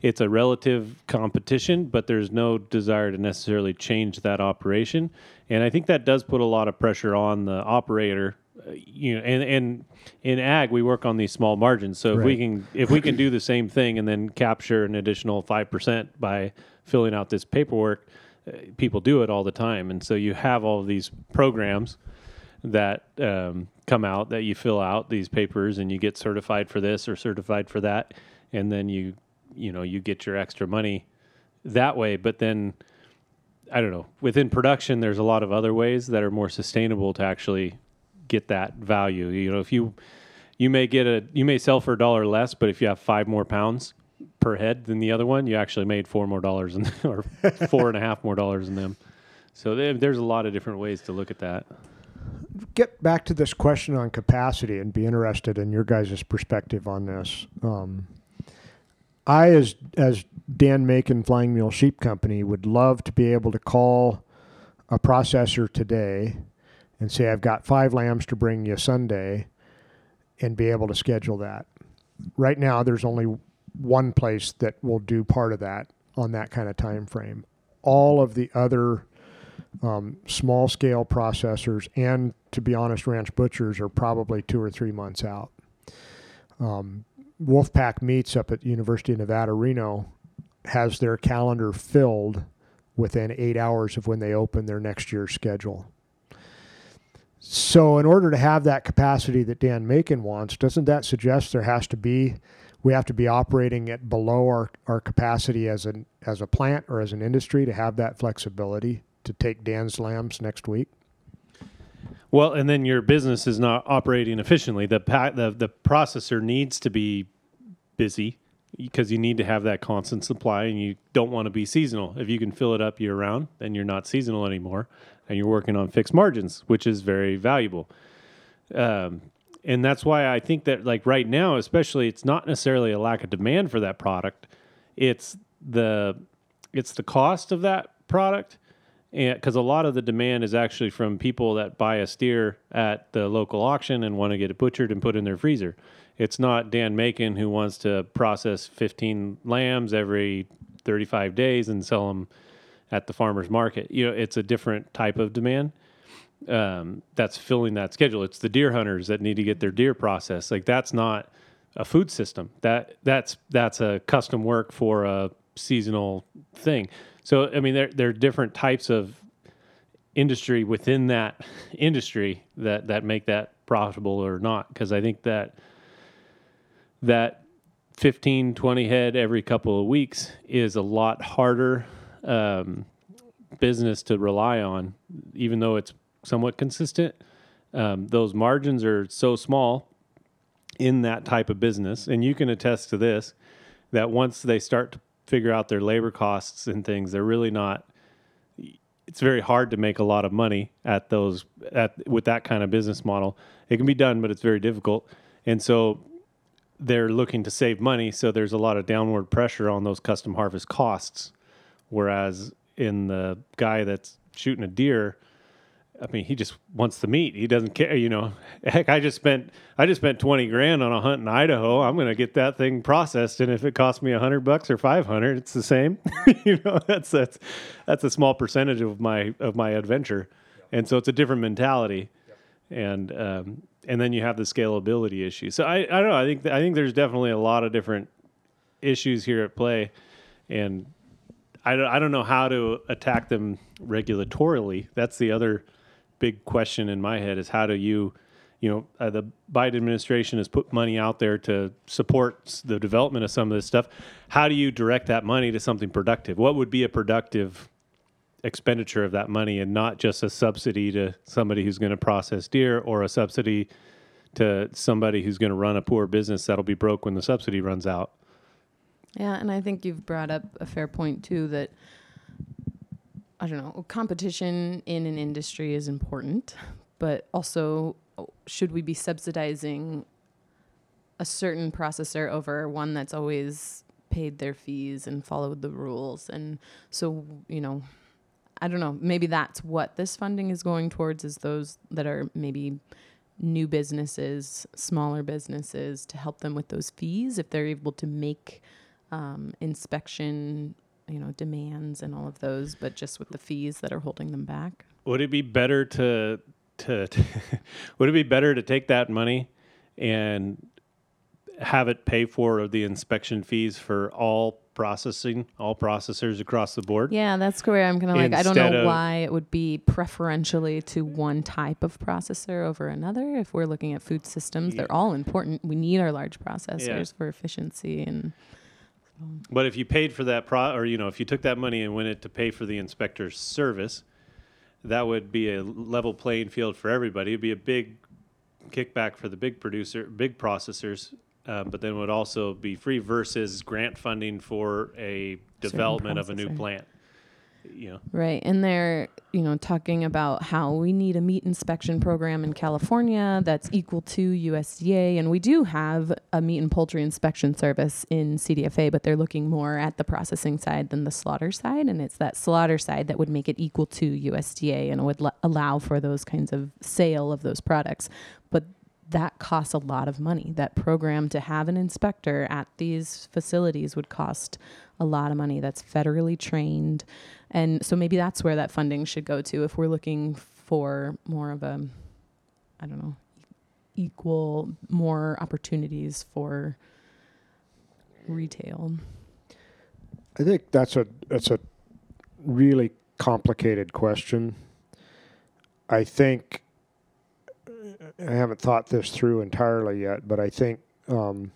it's a relative competition but there's no desire to necessarily change that operation and i think that does put a lot of pressure on the operator you know, and and in ag we work on these small margins. So right. if we can if we can do the same thing and then capture an additional five percent by filling out this paperwork, uh, people do it all the time. And so you have all of these programs that um, come out that you fill out these papers and you get certified for this or certified for that, and then you you know you get your extra money that way. But then I don't know. Within production, there's a lot of other ways that are more sustainable to actually get that value. You know, if you you may get a you may sell for a dollar less, but if you have five more pounds per head than the other one, you actually made four more dollars in, [LAUGHS] or four and a half more dollars in them. So there's a lot of different ways to look at that. Get back to this question on capacity and be interested in your guys' perspective on this. Um, I, as as Dan Macon Flying Mule Sheep Company, would love to be able to call a processor today and say, I've got five lambs to bring you Sunday and be able to schedule that. Right now, there's only one place that will do part of that on that kind of time frame. All of the other um, small scale processors and, to be honest, ranch butchers are probably two or three months out. Um, Wolfpack Meats up at University of Nevada, Reno has their calendar filled within eight hours of when they open their next year's schedule. So, in order to have that capacity that Dan Macon wants, doesn't that suggest there has to be we have to be operating at below our, our capacity as an as a plant or as an industry to have that flexibility to take Dan's lambs next week? Well, and then your business is not operating efficiently. The pa- the the processor needs to be busy because you need to have that constant supply and you don't want to be seasonal. If you can fill it up year round, then you're not seasonal anymore and you're working on fixed margins, which is very valuable. Um, and that's why I think that like right now, especially, it's not necessarily a lack of demand for that product. It's the it's the cost of that product, and because a lot of the demand is actually from people that buy a steer at the local auction and want to get it butchered and put in their freezer. It's not Dan Macon who wants to process 15 lambs every 35 days and sell them at the farmer's market. You know, it's a different type of demand um, that's filling that schedule. It's the deer hunters that need to get their deer processed. Like that's not a food system. That that's that's a custom work for a seasonal thing. So I mean, there there are different types of industry within that industry that that make that profitable or not. Because I think that that 15, 20 head every couple of weeks is a lot harder um, business to rely on, even though it's somewhat consistent. Um, those margins are so small in that type of business, and you can attest to this that once they start to figure out their labor costs and things, they're really not. It's very hard to make a lot of money at those at with that kind of business model. It can be done, but it's very difficult, and so they're looking to save money. So there's a lot of downward pressure on those custom harvest costs. Whereas in the guy that's shooting a deer, I mean, he just wants the meat. He doesn't care, you know. Heck, I just spent I just spent twenty grand on a hunt in Idaho. I'm going to get that thing processed, and if it costs me hundred bucks or five hundred, it's the same. [LAUGHS] you know, that's that's that's a small percentage of my of my adventure, and so it's a different mentality, and um, and then you have the scalability issue. So I I don't know. I think I think there's definitely a lot of different issues here at play, and I don't, I don't know how to attack them regulatorily. That's the other big question in my head is how do you, you know, uh, the Biden administration has put money out there to support the development of some of this stuff. How do you direct that money to something productive? What would be a productive expenditure of that money and not just a subsidy to somebody who's going to process deer or a subsidy to somebody who's going to run a poor business that'll be broke when the subsidy runs out? Yeah, and I think you've brought up a fair point too that I don't know, competition in an industry is important, but also should we be subsidizing a certain processor over one that's always paid their fees and followed the rules? And so you know I don't know, maybe that's what this funding is going towards is those that are maybe new businesses, smaller businesses to help them with those fees if they're able to make um, inspection you know demands and all of those, but just with the fees that are holding them back. Would it be better to to, [LAUGHS] would it be better to take that money and have it pay for the inspection fees for all processing, all processors across the board? Yeah, that's where I'm gonna like. I don't know why it would be preferentially to one type of processor over another. If we're looking at food systems, yeah. they're all important. We need our large processors yeah. for efficiency and but if you paid for that pro, or you know, if you took that money and went it to pay for the inspector's service, that would be a level playing field for everybody. It'd be a big kickback for the big producer, big processors, um, but then would also be free versus grant funding for a development of a new plant Right. And they're, you know, talking about how we need a meat inspection program in California that's equal to USDA. And we do have a meat and poultry inspection service in CDFA, but they're looking more at the processing side than the slaughter side. And it's that slaughter side that would make it equal to USDA and would l- allow for those kinds of sale of those products. But that costs a lot of money. That program to have an inspector at these facilities would cost a lot of money. That's federally trained. And so maybe that's where that funding should go to if we're looking for more of a, I don't know, equal, more opportunities for retail. I think that's a that's a really complicated question. I think I haven't thought this through entirely yet, but I think um,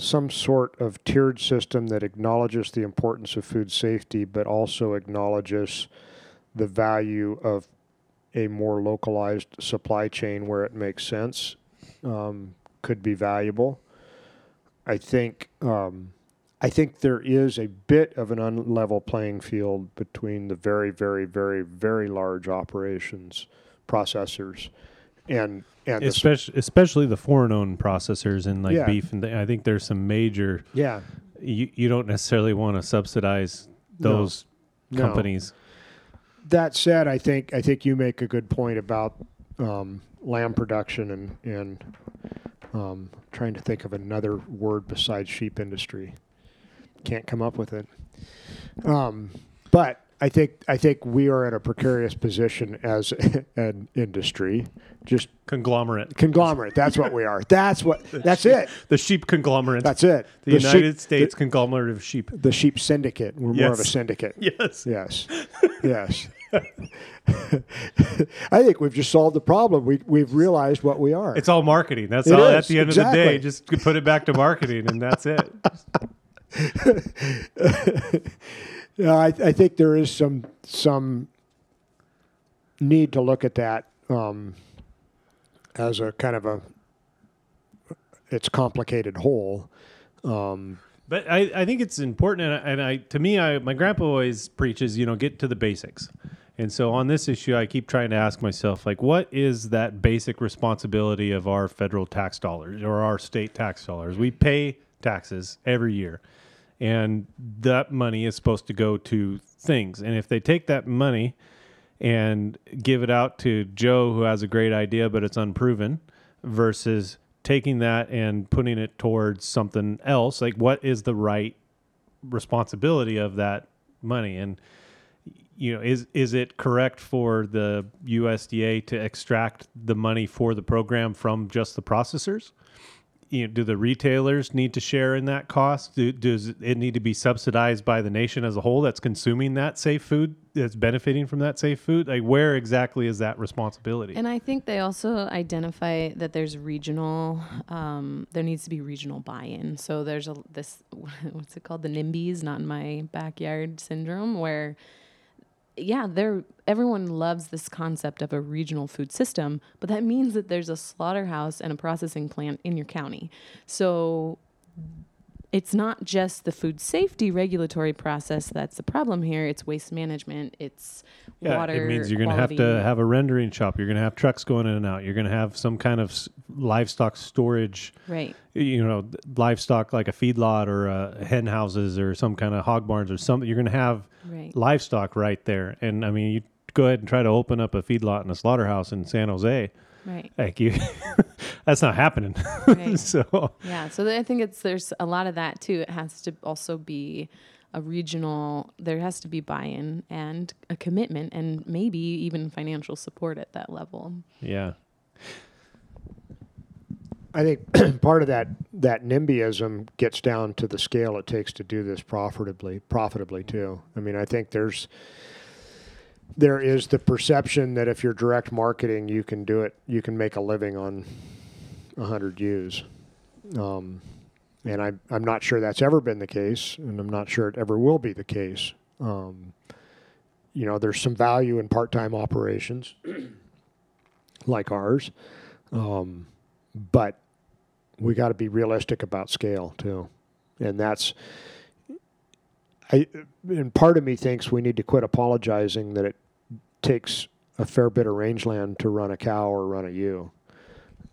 some sort of tiered system that acknowledges the importance of food safety, but also acknowledges the value of a more localized supply chain where it makes sense um, could be valuable. I think um, I think there is a bit of an unlevel playing field between the very, very, very, very large operations processors and and especially the, especially the foreign owned processors and like yeah. beef and I think there's some major yeah you you don't necessarily want to subsidize those no. companies. No. That said, I think I think you make a good point about um, lamb production and and Um, trying to think of another word besides sheep industry. Can't come up with it. Um, but I think I think we are in a precarious position as [LAUGHS] an industry. Just Conglomerate. conglomerate. That's what we are. That's what. [LAUGHS] That's it. The sheep conglomerate. That's it. the, sheep- United States conglomerate of sheep. The, the sheep syndicate. We're more of a syndicate. [LAUGHS] Yes. Yes. Yes. I think we've just solved the problem. We we've realized what we are. It's all marketing. That's It all. is, At the end of the day, just put it back to marketing, and that's it. Yeah, I, I think there is some some need to look at that um, as a kind of a it's complicated whole. Um, But I, I think it's important, and I, and I to me, I my grandpa always preaches, you know, get to the basics. And so on this issue, I keep trying to ask myself, like, what is that basic responsibility of our federal tax dollars or our state tax dollars? We pay taxes every year, and that money is supposed to go to things. And if they take that money and give it out to Joe, who has a great idea, but it's unproven, versus taking that and putting it towards something else. Like, what is the right responsibility of that money? And you know, is is it correct for the USDA to extract the money for the program from just the processors? You know, do the retailers need to share in that cost? Do, does it need to be subsidized by the nation as a whole that's consuming that safe food, that's benefiting from that safe food? Like, where exactly is that responsibility? And I think they also identify that there's regional, um, there needs to be regional buy-in. So there's a this, [LAUGHS] what's it called, the NIMBYs, not in my backyard syndrome, where, yeah, they're everyone loves this concept of a regional food system, but that means that there's a slaughterhouse and a processing plant in your county. So it's not just the food safety regulatory process that's the problem here. It's waste management. It's Yeah, water. it means you're going to have to have a rendering shop. You're going to have trucks going in and out. You're going to have some kind of s- livestock storage. right. You know, livestock like a feedlot or uh, hen houses or some kind of hog barns or something. You're going to have Right. livestock right there. And I mean, you go ahead and try to open up a feedlot and a slaughterhouse in San Jose. Right. Like you, [LAUGHS] that's not happening. Right. [LAUGHS] so Yeah. So I think it's there's a lot of that too. It has to also be a regional. There has to be buy-in and a commitment, and maybe even financial support at that level. yeah, I think [CLEARS THROAT] part of that that NIMBYism gets down to the scale it takes to do this profitably. Profitably too. I mean, I think there's there is the perception that if you're direct marketing, you can do it. You can make a living on hundred ewes, um, and I, I'm not sure that's ever been the case, and I'm not sure it ever will be the case. Um, you know, there's some value in part-time operations [CLEARS THROAT] like ours. Um, but we got to be realistic about scale too and that's i and part of me thinks we need to quit apologizing that it takes a fair bit of rangeland to run a cow or run a ewe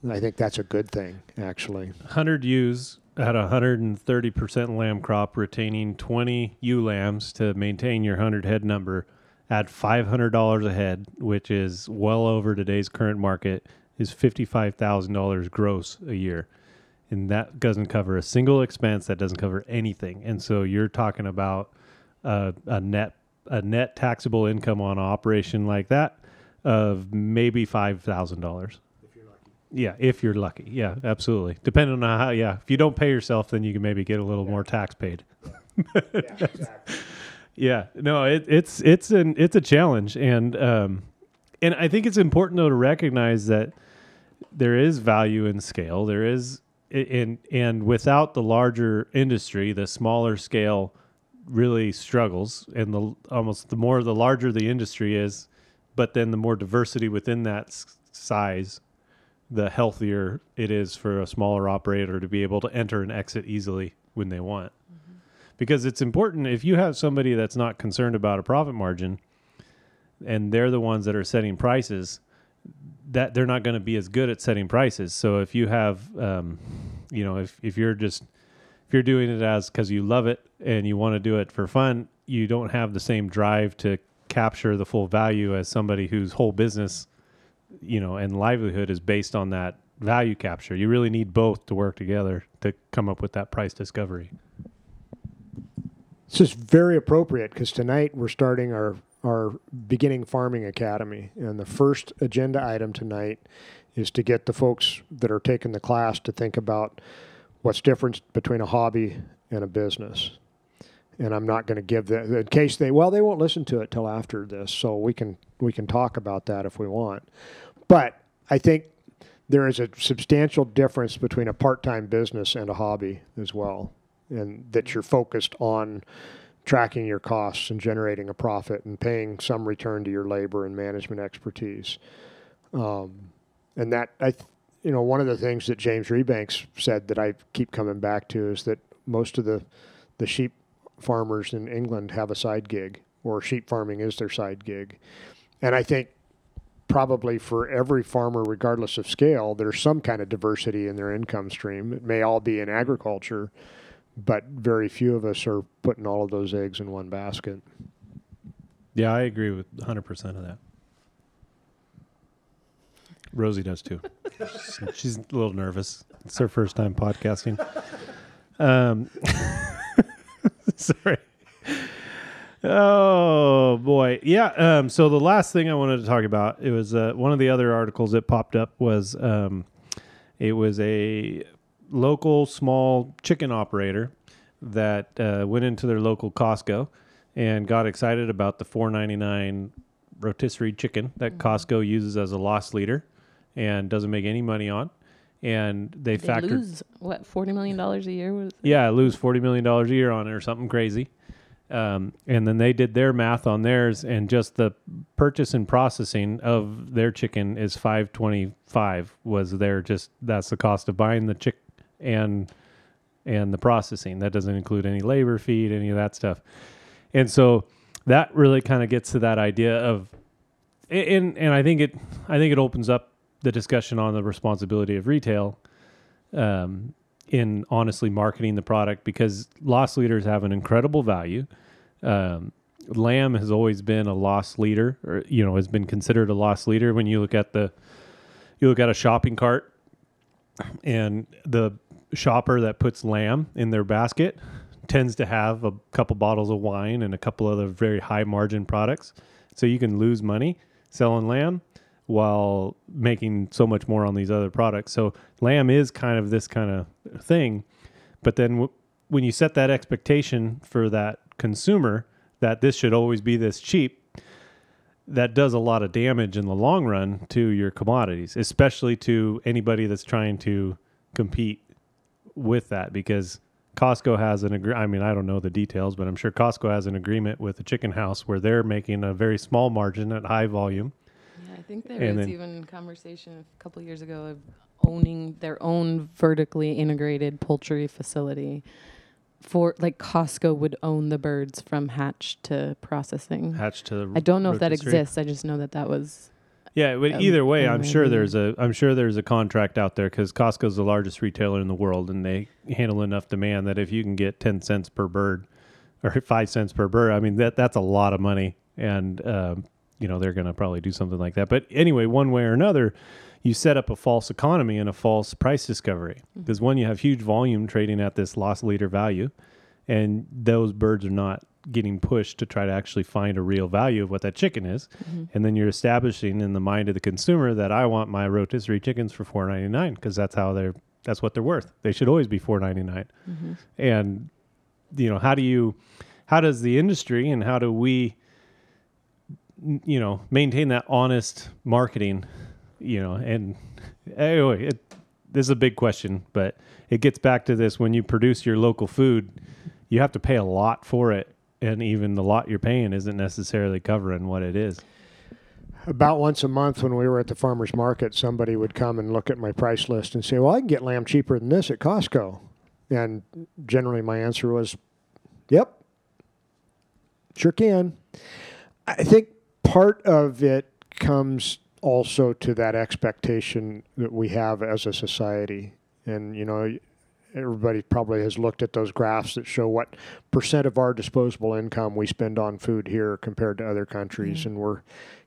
i think that's a good thing actually 100 ewes at 130% lamb crop, retaining 20 ewe lambs to maintain your 100 head number at $500 a head, which is well over today's current market, is $55,000 gross a year. And that doesn't cover a single expense, that doesn't cover anything. And so you're talking about a net a net taxable income on an operation like that of maybe $5,000. Yeah, if you're lucky. Yeah, absolutely. Depending on how, yeah, if you don't pay yourself, then you can maybe get a little more tax paid. Yeah, [LAUGHS] Yeah. no, it, it's it's an it's a challenge, and um, and I think it's important though to recognize that there is value in scale. There is in and without the larger industry, the smaller scale really struggles, and the almost the more the larger the industry is, but then the more diversity within that size, the healthier it is for a smaller operator to be able to enter and exit easily when they want. Because it's important if you have somebody that's not concerned about a profit margin and they're the ones that are setting prices, that they're not going to be as good at setting prices. So if you have, um, you know, if, if you're just, if you're doing it as because you love it and you want to do it for fun, you don't have the same drive to capture the full value as somebody whose whole business, you know, and livelihood is based on that value capture. You really need both to work together to come up with that price discovery. This is very appropriate because tonight we're starting our our beginning farming academy, and the first agenda item tonight is to get the folks that are taking the class to think about what's different between a hobby and a business. And I'm not going to give that in case they well they won't listen to it till after this, so we can we can talk about that if we want. But I think there is a substantial difference between a part-time business and a hobby as well, and that you're focused on tracking your costs and generating a profit and paying some return to your labor and management expertise. Um, and that I, th- you know, one of the things that James Rebanks said that I keep coming back to is that most of the the sheep farmers in England have a side gig, or sheep farming is their side gig, and I think probably for every farmer, regardless of scale, there's some kind of diversity in their income stream. It may all be in agriculture, but very few of us are putting all of those eggs in one basket. Yeah, I agree with 100% of that. Rosie does too. [LAUGHS] She's a little nervous. It's her first time podcasting. [LAUGHS] Um, [LAUGHS] sorry. Oh boy, yeah. Um, so the last thing I wanted to talk about it was uh, one of the other articles that popped up was um, it was a local small chicken operator that uh, went into their local Costco and got excited about the 4.99 rotisserie chicken that Costco uses as a loss leader and doesn't make any money on. And they, They factored lose what forty million dollars a year was. it? yeah, lose forty million dollars a year on it or something crazy. Um, and then they did their math on theirs, and just the purchase and processing of their chicken is five twenty five. Was their just that's the cost of buying the chick and and the processing. That doesn't include any labor feed, any of that stuff. And so that really kind of gets to that idea of, and and I think it I think it opens up the discussion on the responsibility of retail um, in honestly marketing the product because loss leaders have an incredible value. Um, lamb has always been a loss leader, or you know, has been considered a loss leader. When you look at the, you look at a shopping cart, and the shopper that puts lamb in their basket tends to have a couple bottles of wine and a couple other very high margin products. So you can lose money selling lamb while making so much more on these other products. So lamb is kind of this kind of thing, but then w- when you set that expectation for that consumer that this should always be this cheap, that does a lot of damage in the long run to your commodities, especially to anybody that's trying to compete with that because Costco has an agree. I mean, I don't know the details, but I'm sure Costco has an agreement with the chicken house where they're making a very small margin at high volume. I think there And was even conversation a couple years ago of owning their own vertically integrated poultry facility. For like Costco would own the birds from hatch to processing. Hatched to I don't know if that exists. I just know that that was. Yeah, but um, either way, I'm sure there's a I'm sure there's a contract out there because Costco's the largest retailer in the world, and they handle enough demand that if you can get ten cents per bird or five cents per bird, I mean that that's a lot of money, and um, you know they're going to probably do something like that. But anyway, one way or another, you set up a false economy and a false price discovery mm-hmm. because one, you have huge volume trading at this loss leader value, and those birds are not getting pushed to try to actually find a real value of what that chicken is mm-hmm. and then you're establishing in the mind of the consumer that I want my rotisserie chickens for four ninety nine because that's how they're that's what they're worth. They should always be four ninety nine. Mm-hmm. And you know, how do you how does the industry and how do we you know maintain that honest marketing? You know, and anyway, it, this is a big question, but it gets back to this: when you produce your local food, you have to pay a lot for it, and even the lot you're paying isn't necessarily covering what it is. About once a month when we were at the farmer's market, somebody would come and look at my price list and say, Well, I can get lamb cheaper than this at Costco. And generally my answer was, Yep, sure can. I think part of it comes also to that expectation that we have as a society. And, you know, everybody probably has looked at those graphs that show what percent of our disposable income we spend on food here compared to other countries. And we're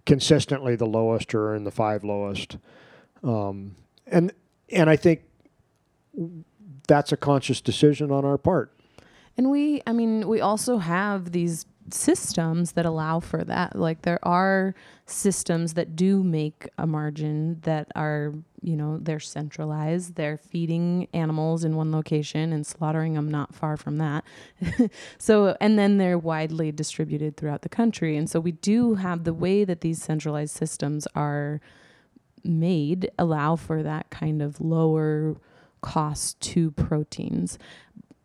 consistently the lowest or in the five lowest. Um, and and I think that's a conscious decision on our part. And we, I mean, we also have these systems that allow for that. Like there are systems that do make a margin that are, you know, they're centralized. They're feeding animals in one location and slaughtering them not far from that. [LAUGHS] so, and then they're widely distributed throughout the country. And so we do have the way that these centralized systems are made allow for that kind of lower cost to proteins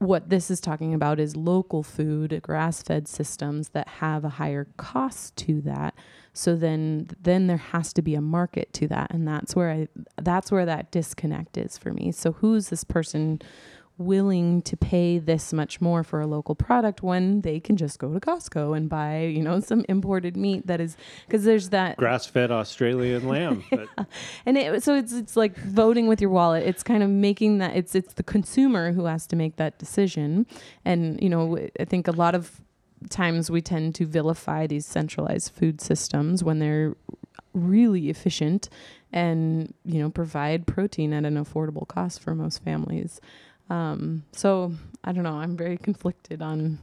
what this is talking about is local food, grass-fed systems that have a higher cost to that. So then then there has to be a market to that and that's where I that's where that disconnect is for me. So who's this person willing to pay this much more for a local product when they can just go to Costco and buy, you know, some imported meat that is because there's that grass-fed Australian lamb. yeah. [LAUGHS] And it, so it's it's like voting with your wallet. It's kind of making that it's it's the consumer who has to make that decision. And you know, I think a lot of times we tend to vilify these centralized food systems when they're really efficient and you know provide protein at an affordable cost for most families. Um, so I don't know. I'm very conflicted on,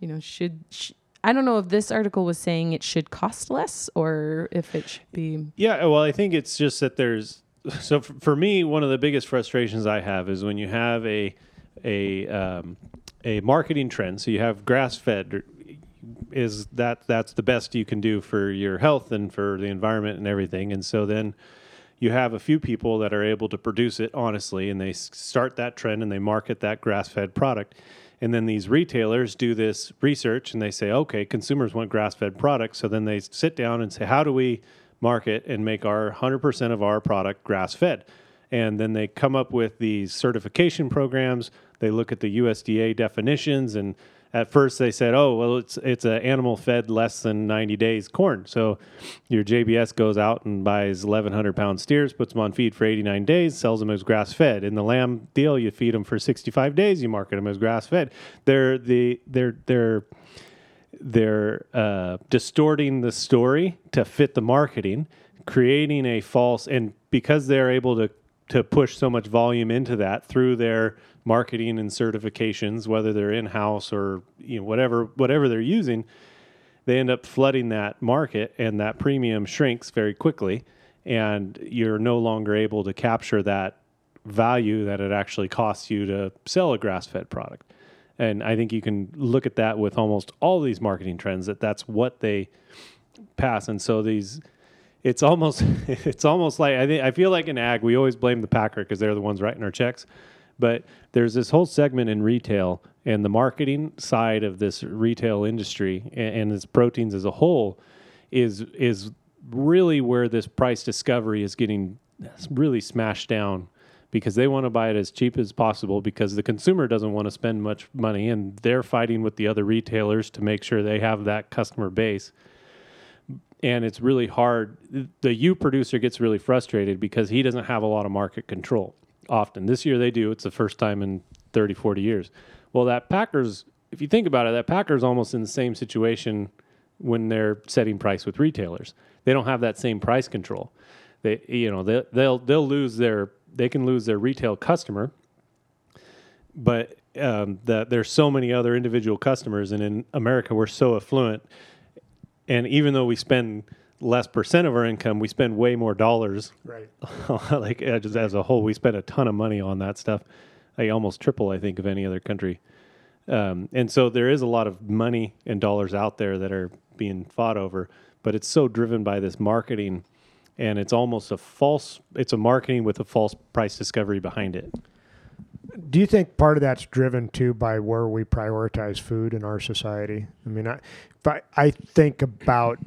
you know, should. Sh- I don't know if this article was saying it should cost less or if it should be. Yeah, well, I think it's just that there's. [LAUGHS] So for, for me, one of the biggest frustrations I have is when you have a a um, a marketing trend. So you have grass fed. Is that that's the best you can do for your health and for the environment and everything? And so then you have a few people that are able to produce it honestly and they start that trend and they market that grass-fed product. And then these retailers do this research and they say okay consumers want grass-fed products. So then they sit down and say how do we market and make our 100% of our product grass-fed? And then they come up with these certification programs. They look at the USDA definitions and at first they said, "Oh, well, it's it's an animal fed less than 90 days corn." So your JBS goes out and buys 1,100 pound steers, puts them on feed for 89 days, sells them as grass fed. In the lamb deal, you feed them for 65 days, you market them as grass fed. They're the they're they're they're uh, distorting the story to fit the marketing, creating a false and because they're able to to push so much volume into that through their marketing and certifications, whether they're in house or you know whatever whatever they're using, they end up flooding that market, and that premium shrinks very quickly, and you're no longer able to capture that value that it actually costs you to sell a grass-fed product. And I think you can look at that with almost all these marketing trends that that's what they pass. And so these it's almost [LAUGHS] it's almost like I think I feel like in ag we always blame the packer because they're the ones writing our checks. But there's this whole segment in retail and the marketing side of this retail industry and, and its proteins as a whole is is really where this price discovery is getting really smashed down because they want to buy it as cheap as possible because the consumer doesn't want to spend much money and they're fighting with the other retailers to make sure they have that customer base. And it's really hard the U producer gets really frustrated because he doesn't have a lot of market control often. This year they do. It's the first time in 30, 40 years. Well, that Packers, if you think about it, that Packers almost in the same situation when they're setting price with retailers. They don't have that same price control. They, you know, they, they'll they'll lose their they can lose their retail customer, but um, that there's so many other individual customers, and in America we're so affluent, and even though we spend less percent of our income, we spend way more dollars. Right. [LAUGHS] like just as a whole, we spend a ton of money on that stuff. I almost triple, I think, of any other country. Um, and so there is a lot of money and dollars out there that are being fought over, but it's so driven by this marketing, and it's almost a false. It's a marketing with a false price discovery behind it. Do you think part of that's driven too by where we prioritize food in our society? I mean, I, I, I think about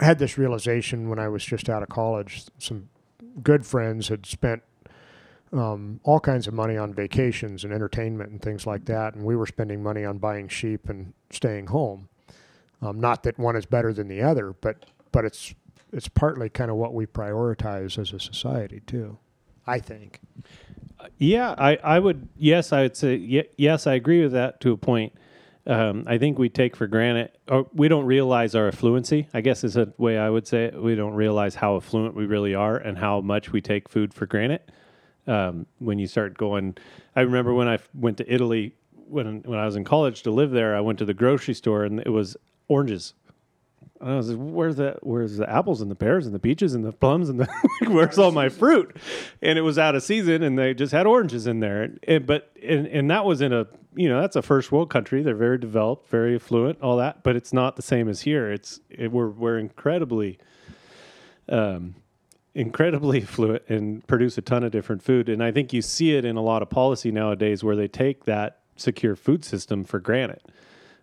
had this realization when I was just out of college. Some good friends had spent um, all kinds of money on vacations and entertainment and things like that, and we were spending money on buying sheep and staying home. Um, not that one is better than the other, but but it's it's partly kind of what we prioritize as a society too. I think. Yeah, I, I would yes, I would say yes, I agree with that to a point um, I think we take for granted, or we don't realize our affluency. I guess is a way I would say it. We don't realize how affluent we really are and how much we take food for granted. Um, when you start going, I remember when I f- went to Italy when when I was in college to live there. I went to the grocery store and it was oranges. I was like, "Where's the where's the apples and the pears and the peaches and the plums and the [LAUGHS] where's all my fruit?" And it was out of season, and they just had oranges in there. And, and- but and, and that was in a you know that's a first world country. They're very developed, very affluent, all that. But it's not the same as here. It's it, we're we're incredibly um, incredibly [LAUGHS] fluent and produce a ton of different food. And I think you see it in a lot of policy nowadays where they take that secure food system for granted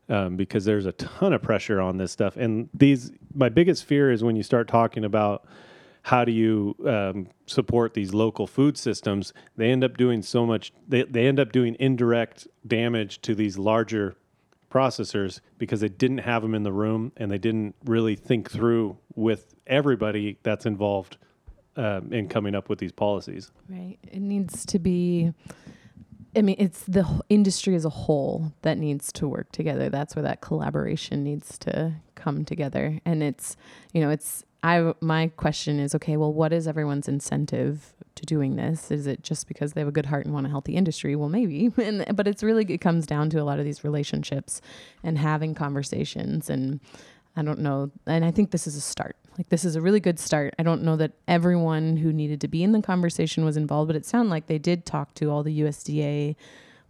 um, because there's a ton of pressure on this stuff. And these, my biggest fear is when you start talking about how do you um, support these local food systems, they end up doing so much, they, they end up doing indirect damage to these larger processors because they didn't have them in the room and they didn't really think through with everybody that's involved um, in coming up with these policies. Right. It needs to be. I mean, it's the industry as a whole that needs to work together. That's where that collaboration needs to come together. And it's, you know, it's. I my question is, okay, well, what is everyone's incentive to doing this? Is it just because they have a good heart and want a healthy industry? Well, maybe. [LAUGHS] And but it's really it comes down to a lot of these relationships and having conversations and I don't know. And I think this is a start. Like, this is a really good start. I don't know that everyone who needed to be in the conversation was involved, but it sounded like they did talk to all the USDA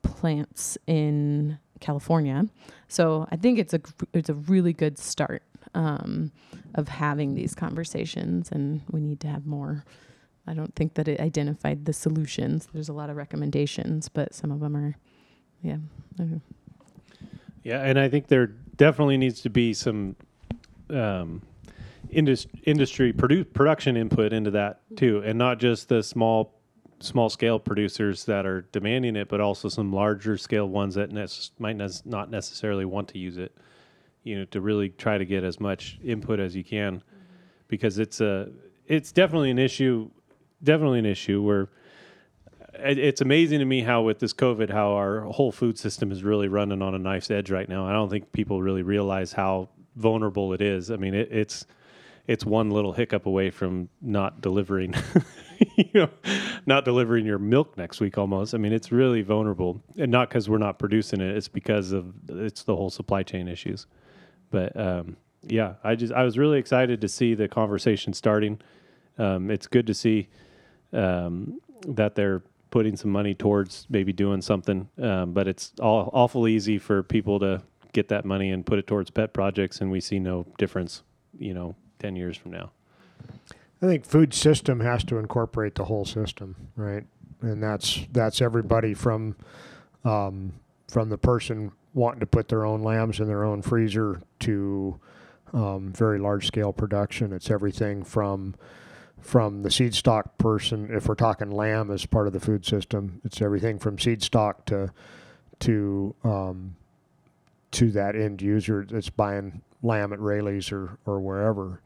plants in California. So I think it's a it's a really good start um, of having these conversations, and we need to have more. I don't think that it identified the solutions. There's a lot of recommendations, but some of them are, yeah. Yeah, and I think there definitely needs to be some um, indus- industry produ- production input into that too, and not just the small small scale producers that are demanding it, but also some larger scale ones that nec- might nes- not necessarily want to use it. You know, to really try to get as much input as you can, because it's a it's definitely an issue, definitely an issue where uh, it's amazing to me how with this COVID, how our whole food system is really running on a knife's edge right now. I don't think people really realize how vulnerable it is. I mean, it, it's it's one little hiccup away from not delivering, [LAUGHS] you know, not delivering your milk next week almost. I mean, it's really vulnerable, and not because we're not producing it. It's because of it's the whole supply chain issues. But um, yeah, I just I was really excited to see the conversation starting. Um, it's good to see um, that they're putting some money towards maybe doing something. Um, but it's all, awful easy for people to get that money and put it towards pet projects, and we see no difference, you know, 10 years from now. I think food system has to incorporate the whole system, right? And that's that's everybody from um, from the person wanting to put their own lambs in their own freezer to um, very large scale production. It's everything from from the seed stock person. If we're talking lamb as part of the food system, it's everything from seed stock to to um, to that end user that's buying lamb at Raley's or or wherever.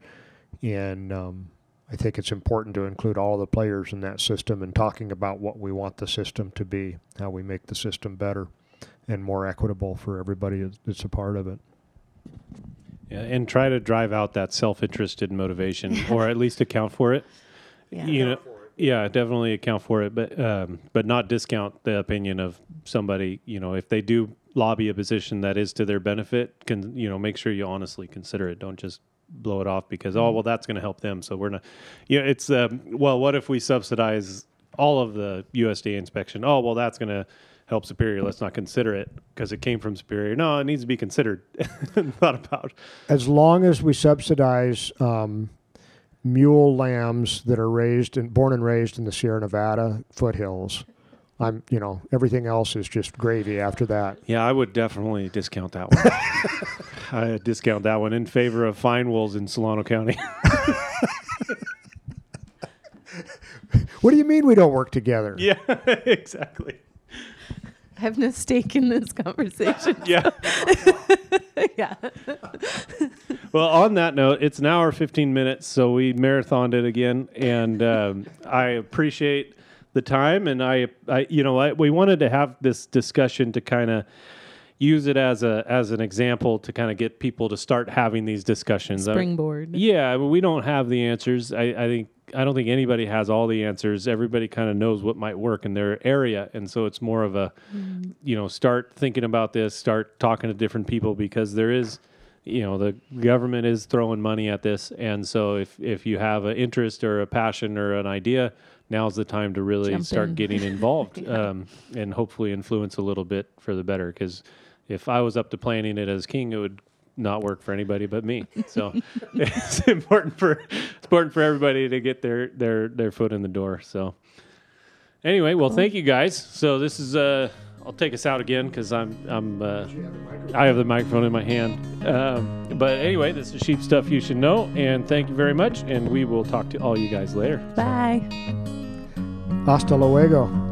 And um, I think it's important to include all the players in that system and talking about what we want the system to be, how we make the system better and more equitable for everybody that's- that's a part of it. Yeah, and try to drive out that self-interested motivation, [LAUGHS] or at least account for it. Yeah. You know, yeah, definitely account for it, but um, but not discount the opinion of somebody. You know, if they do lobby a position that is to their benefit, can you know make sure you honestly consider it. Don't just blow it off because oh well that's going to help them. So we're not. You know, it's um, well, what if we subsidize all of the USDA inspection? Oh well, that's going to help Superior. Let's not consider it because it came from Superior. No, it needs to be considered and thought about. As long as we subsidize um, mule lambs that are raised and born and raised in the Sierra Nevada foothills, I'm you know everything else is just gravy after that. Yeah, I would definitely discount that one. [LAUGHS] I discount that one in favor of fine wools in Solano County. [LAUGHS] What do you mean we don't work together? yeah, [LAUGHS] exactly. I have no stake in this conversation. Yeah. yeah. Well, on that note, it's an hour 15 minutes, so we marathoned it again, and um, I appreciate the time, and I, I you know, I, we wanted to have this discussion to kind of use it as a as an example to kind of get people to start having these discussions. I- Springboard. Yeah, I mean, we don't have the answers. I, I think I don't think anybody has all the answers. Everybody kind of knows what might work in their area, and so it's more of a, mm-hmm. you know, start thinking about this, start talking to different people because there is, you know, the government is throwing money at this, and so if if you have an interest or a passion or an idea, now's the time to really Jump start in. getting involved [LAUGHS] um, and hopefully influence a little bit for the better. Because if I was up to planning it as king, it would not work for anybody but me. So [LAUGHS] [LAUGHS] it's important for it's important for everybody to get their their their foot in the door. So anyway, well, thank you guys. So this is uh, I'll take us out again because I'm I'm uh, I have the microphone in my hand. Um, but anyway, this is sheep stuff you should know, and thank you very much. And we will talk to all you guys later. Bye. Hasta luego.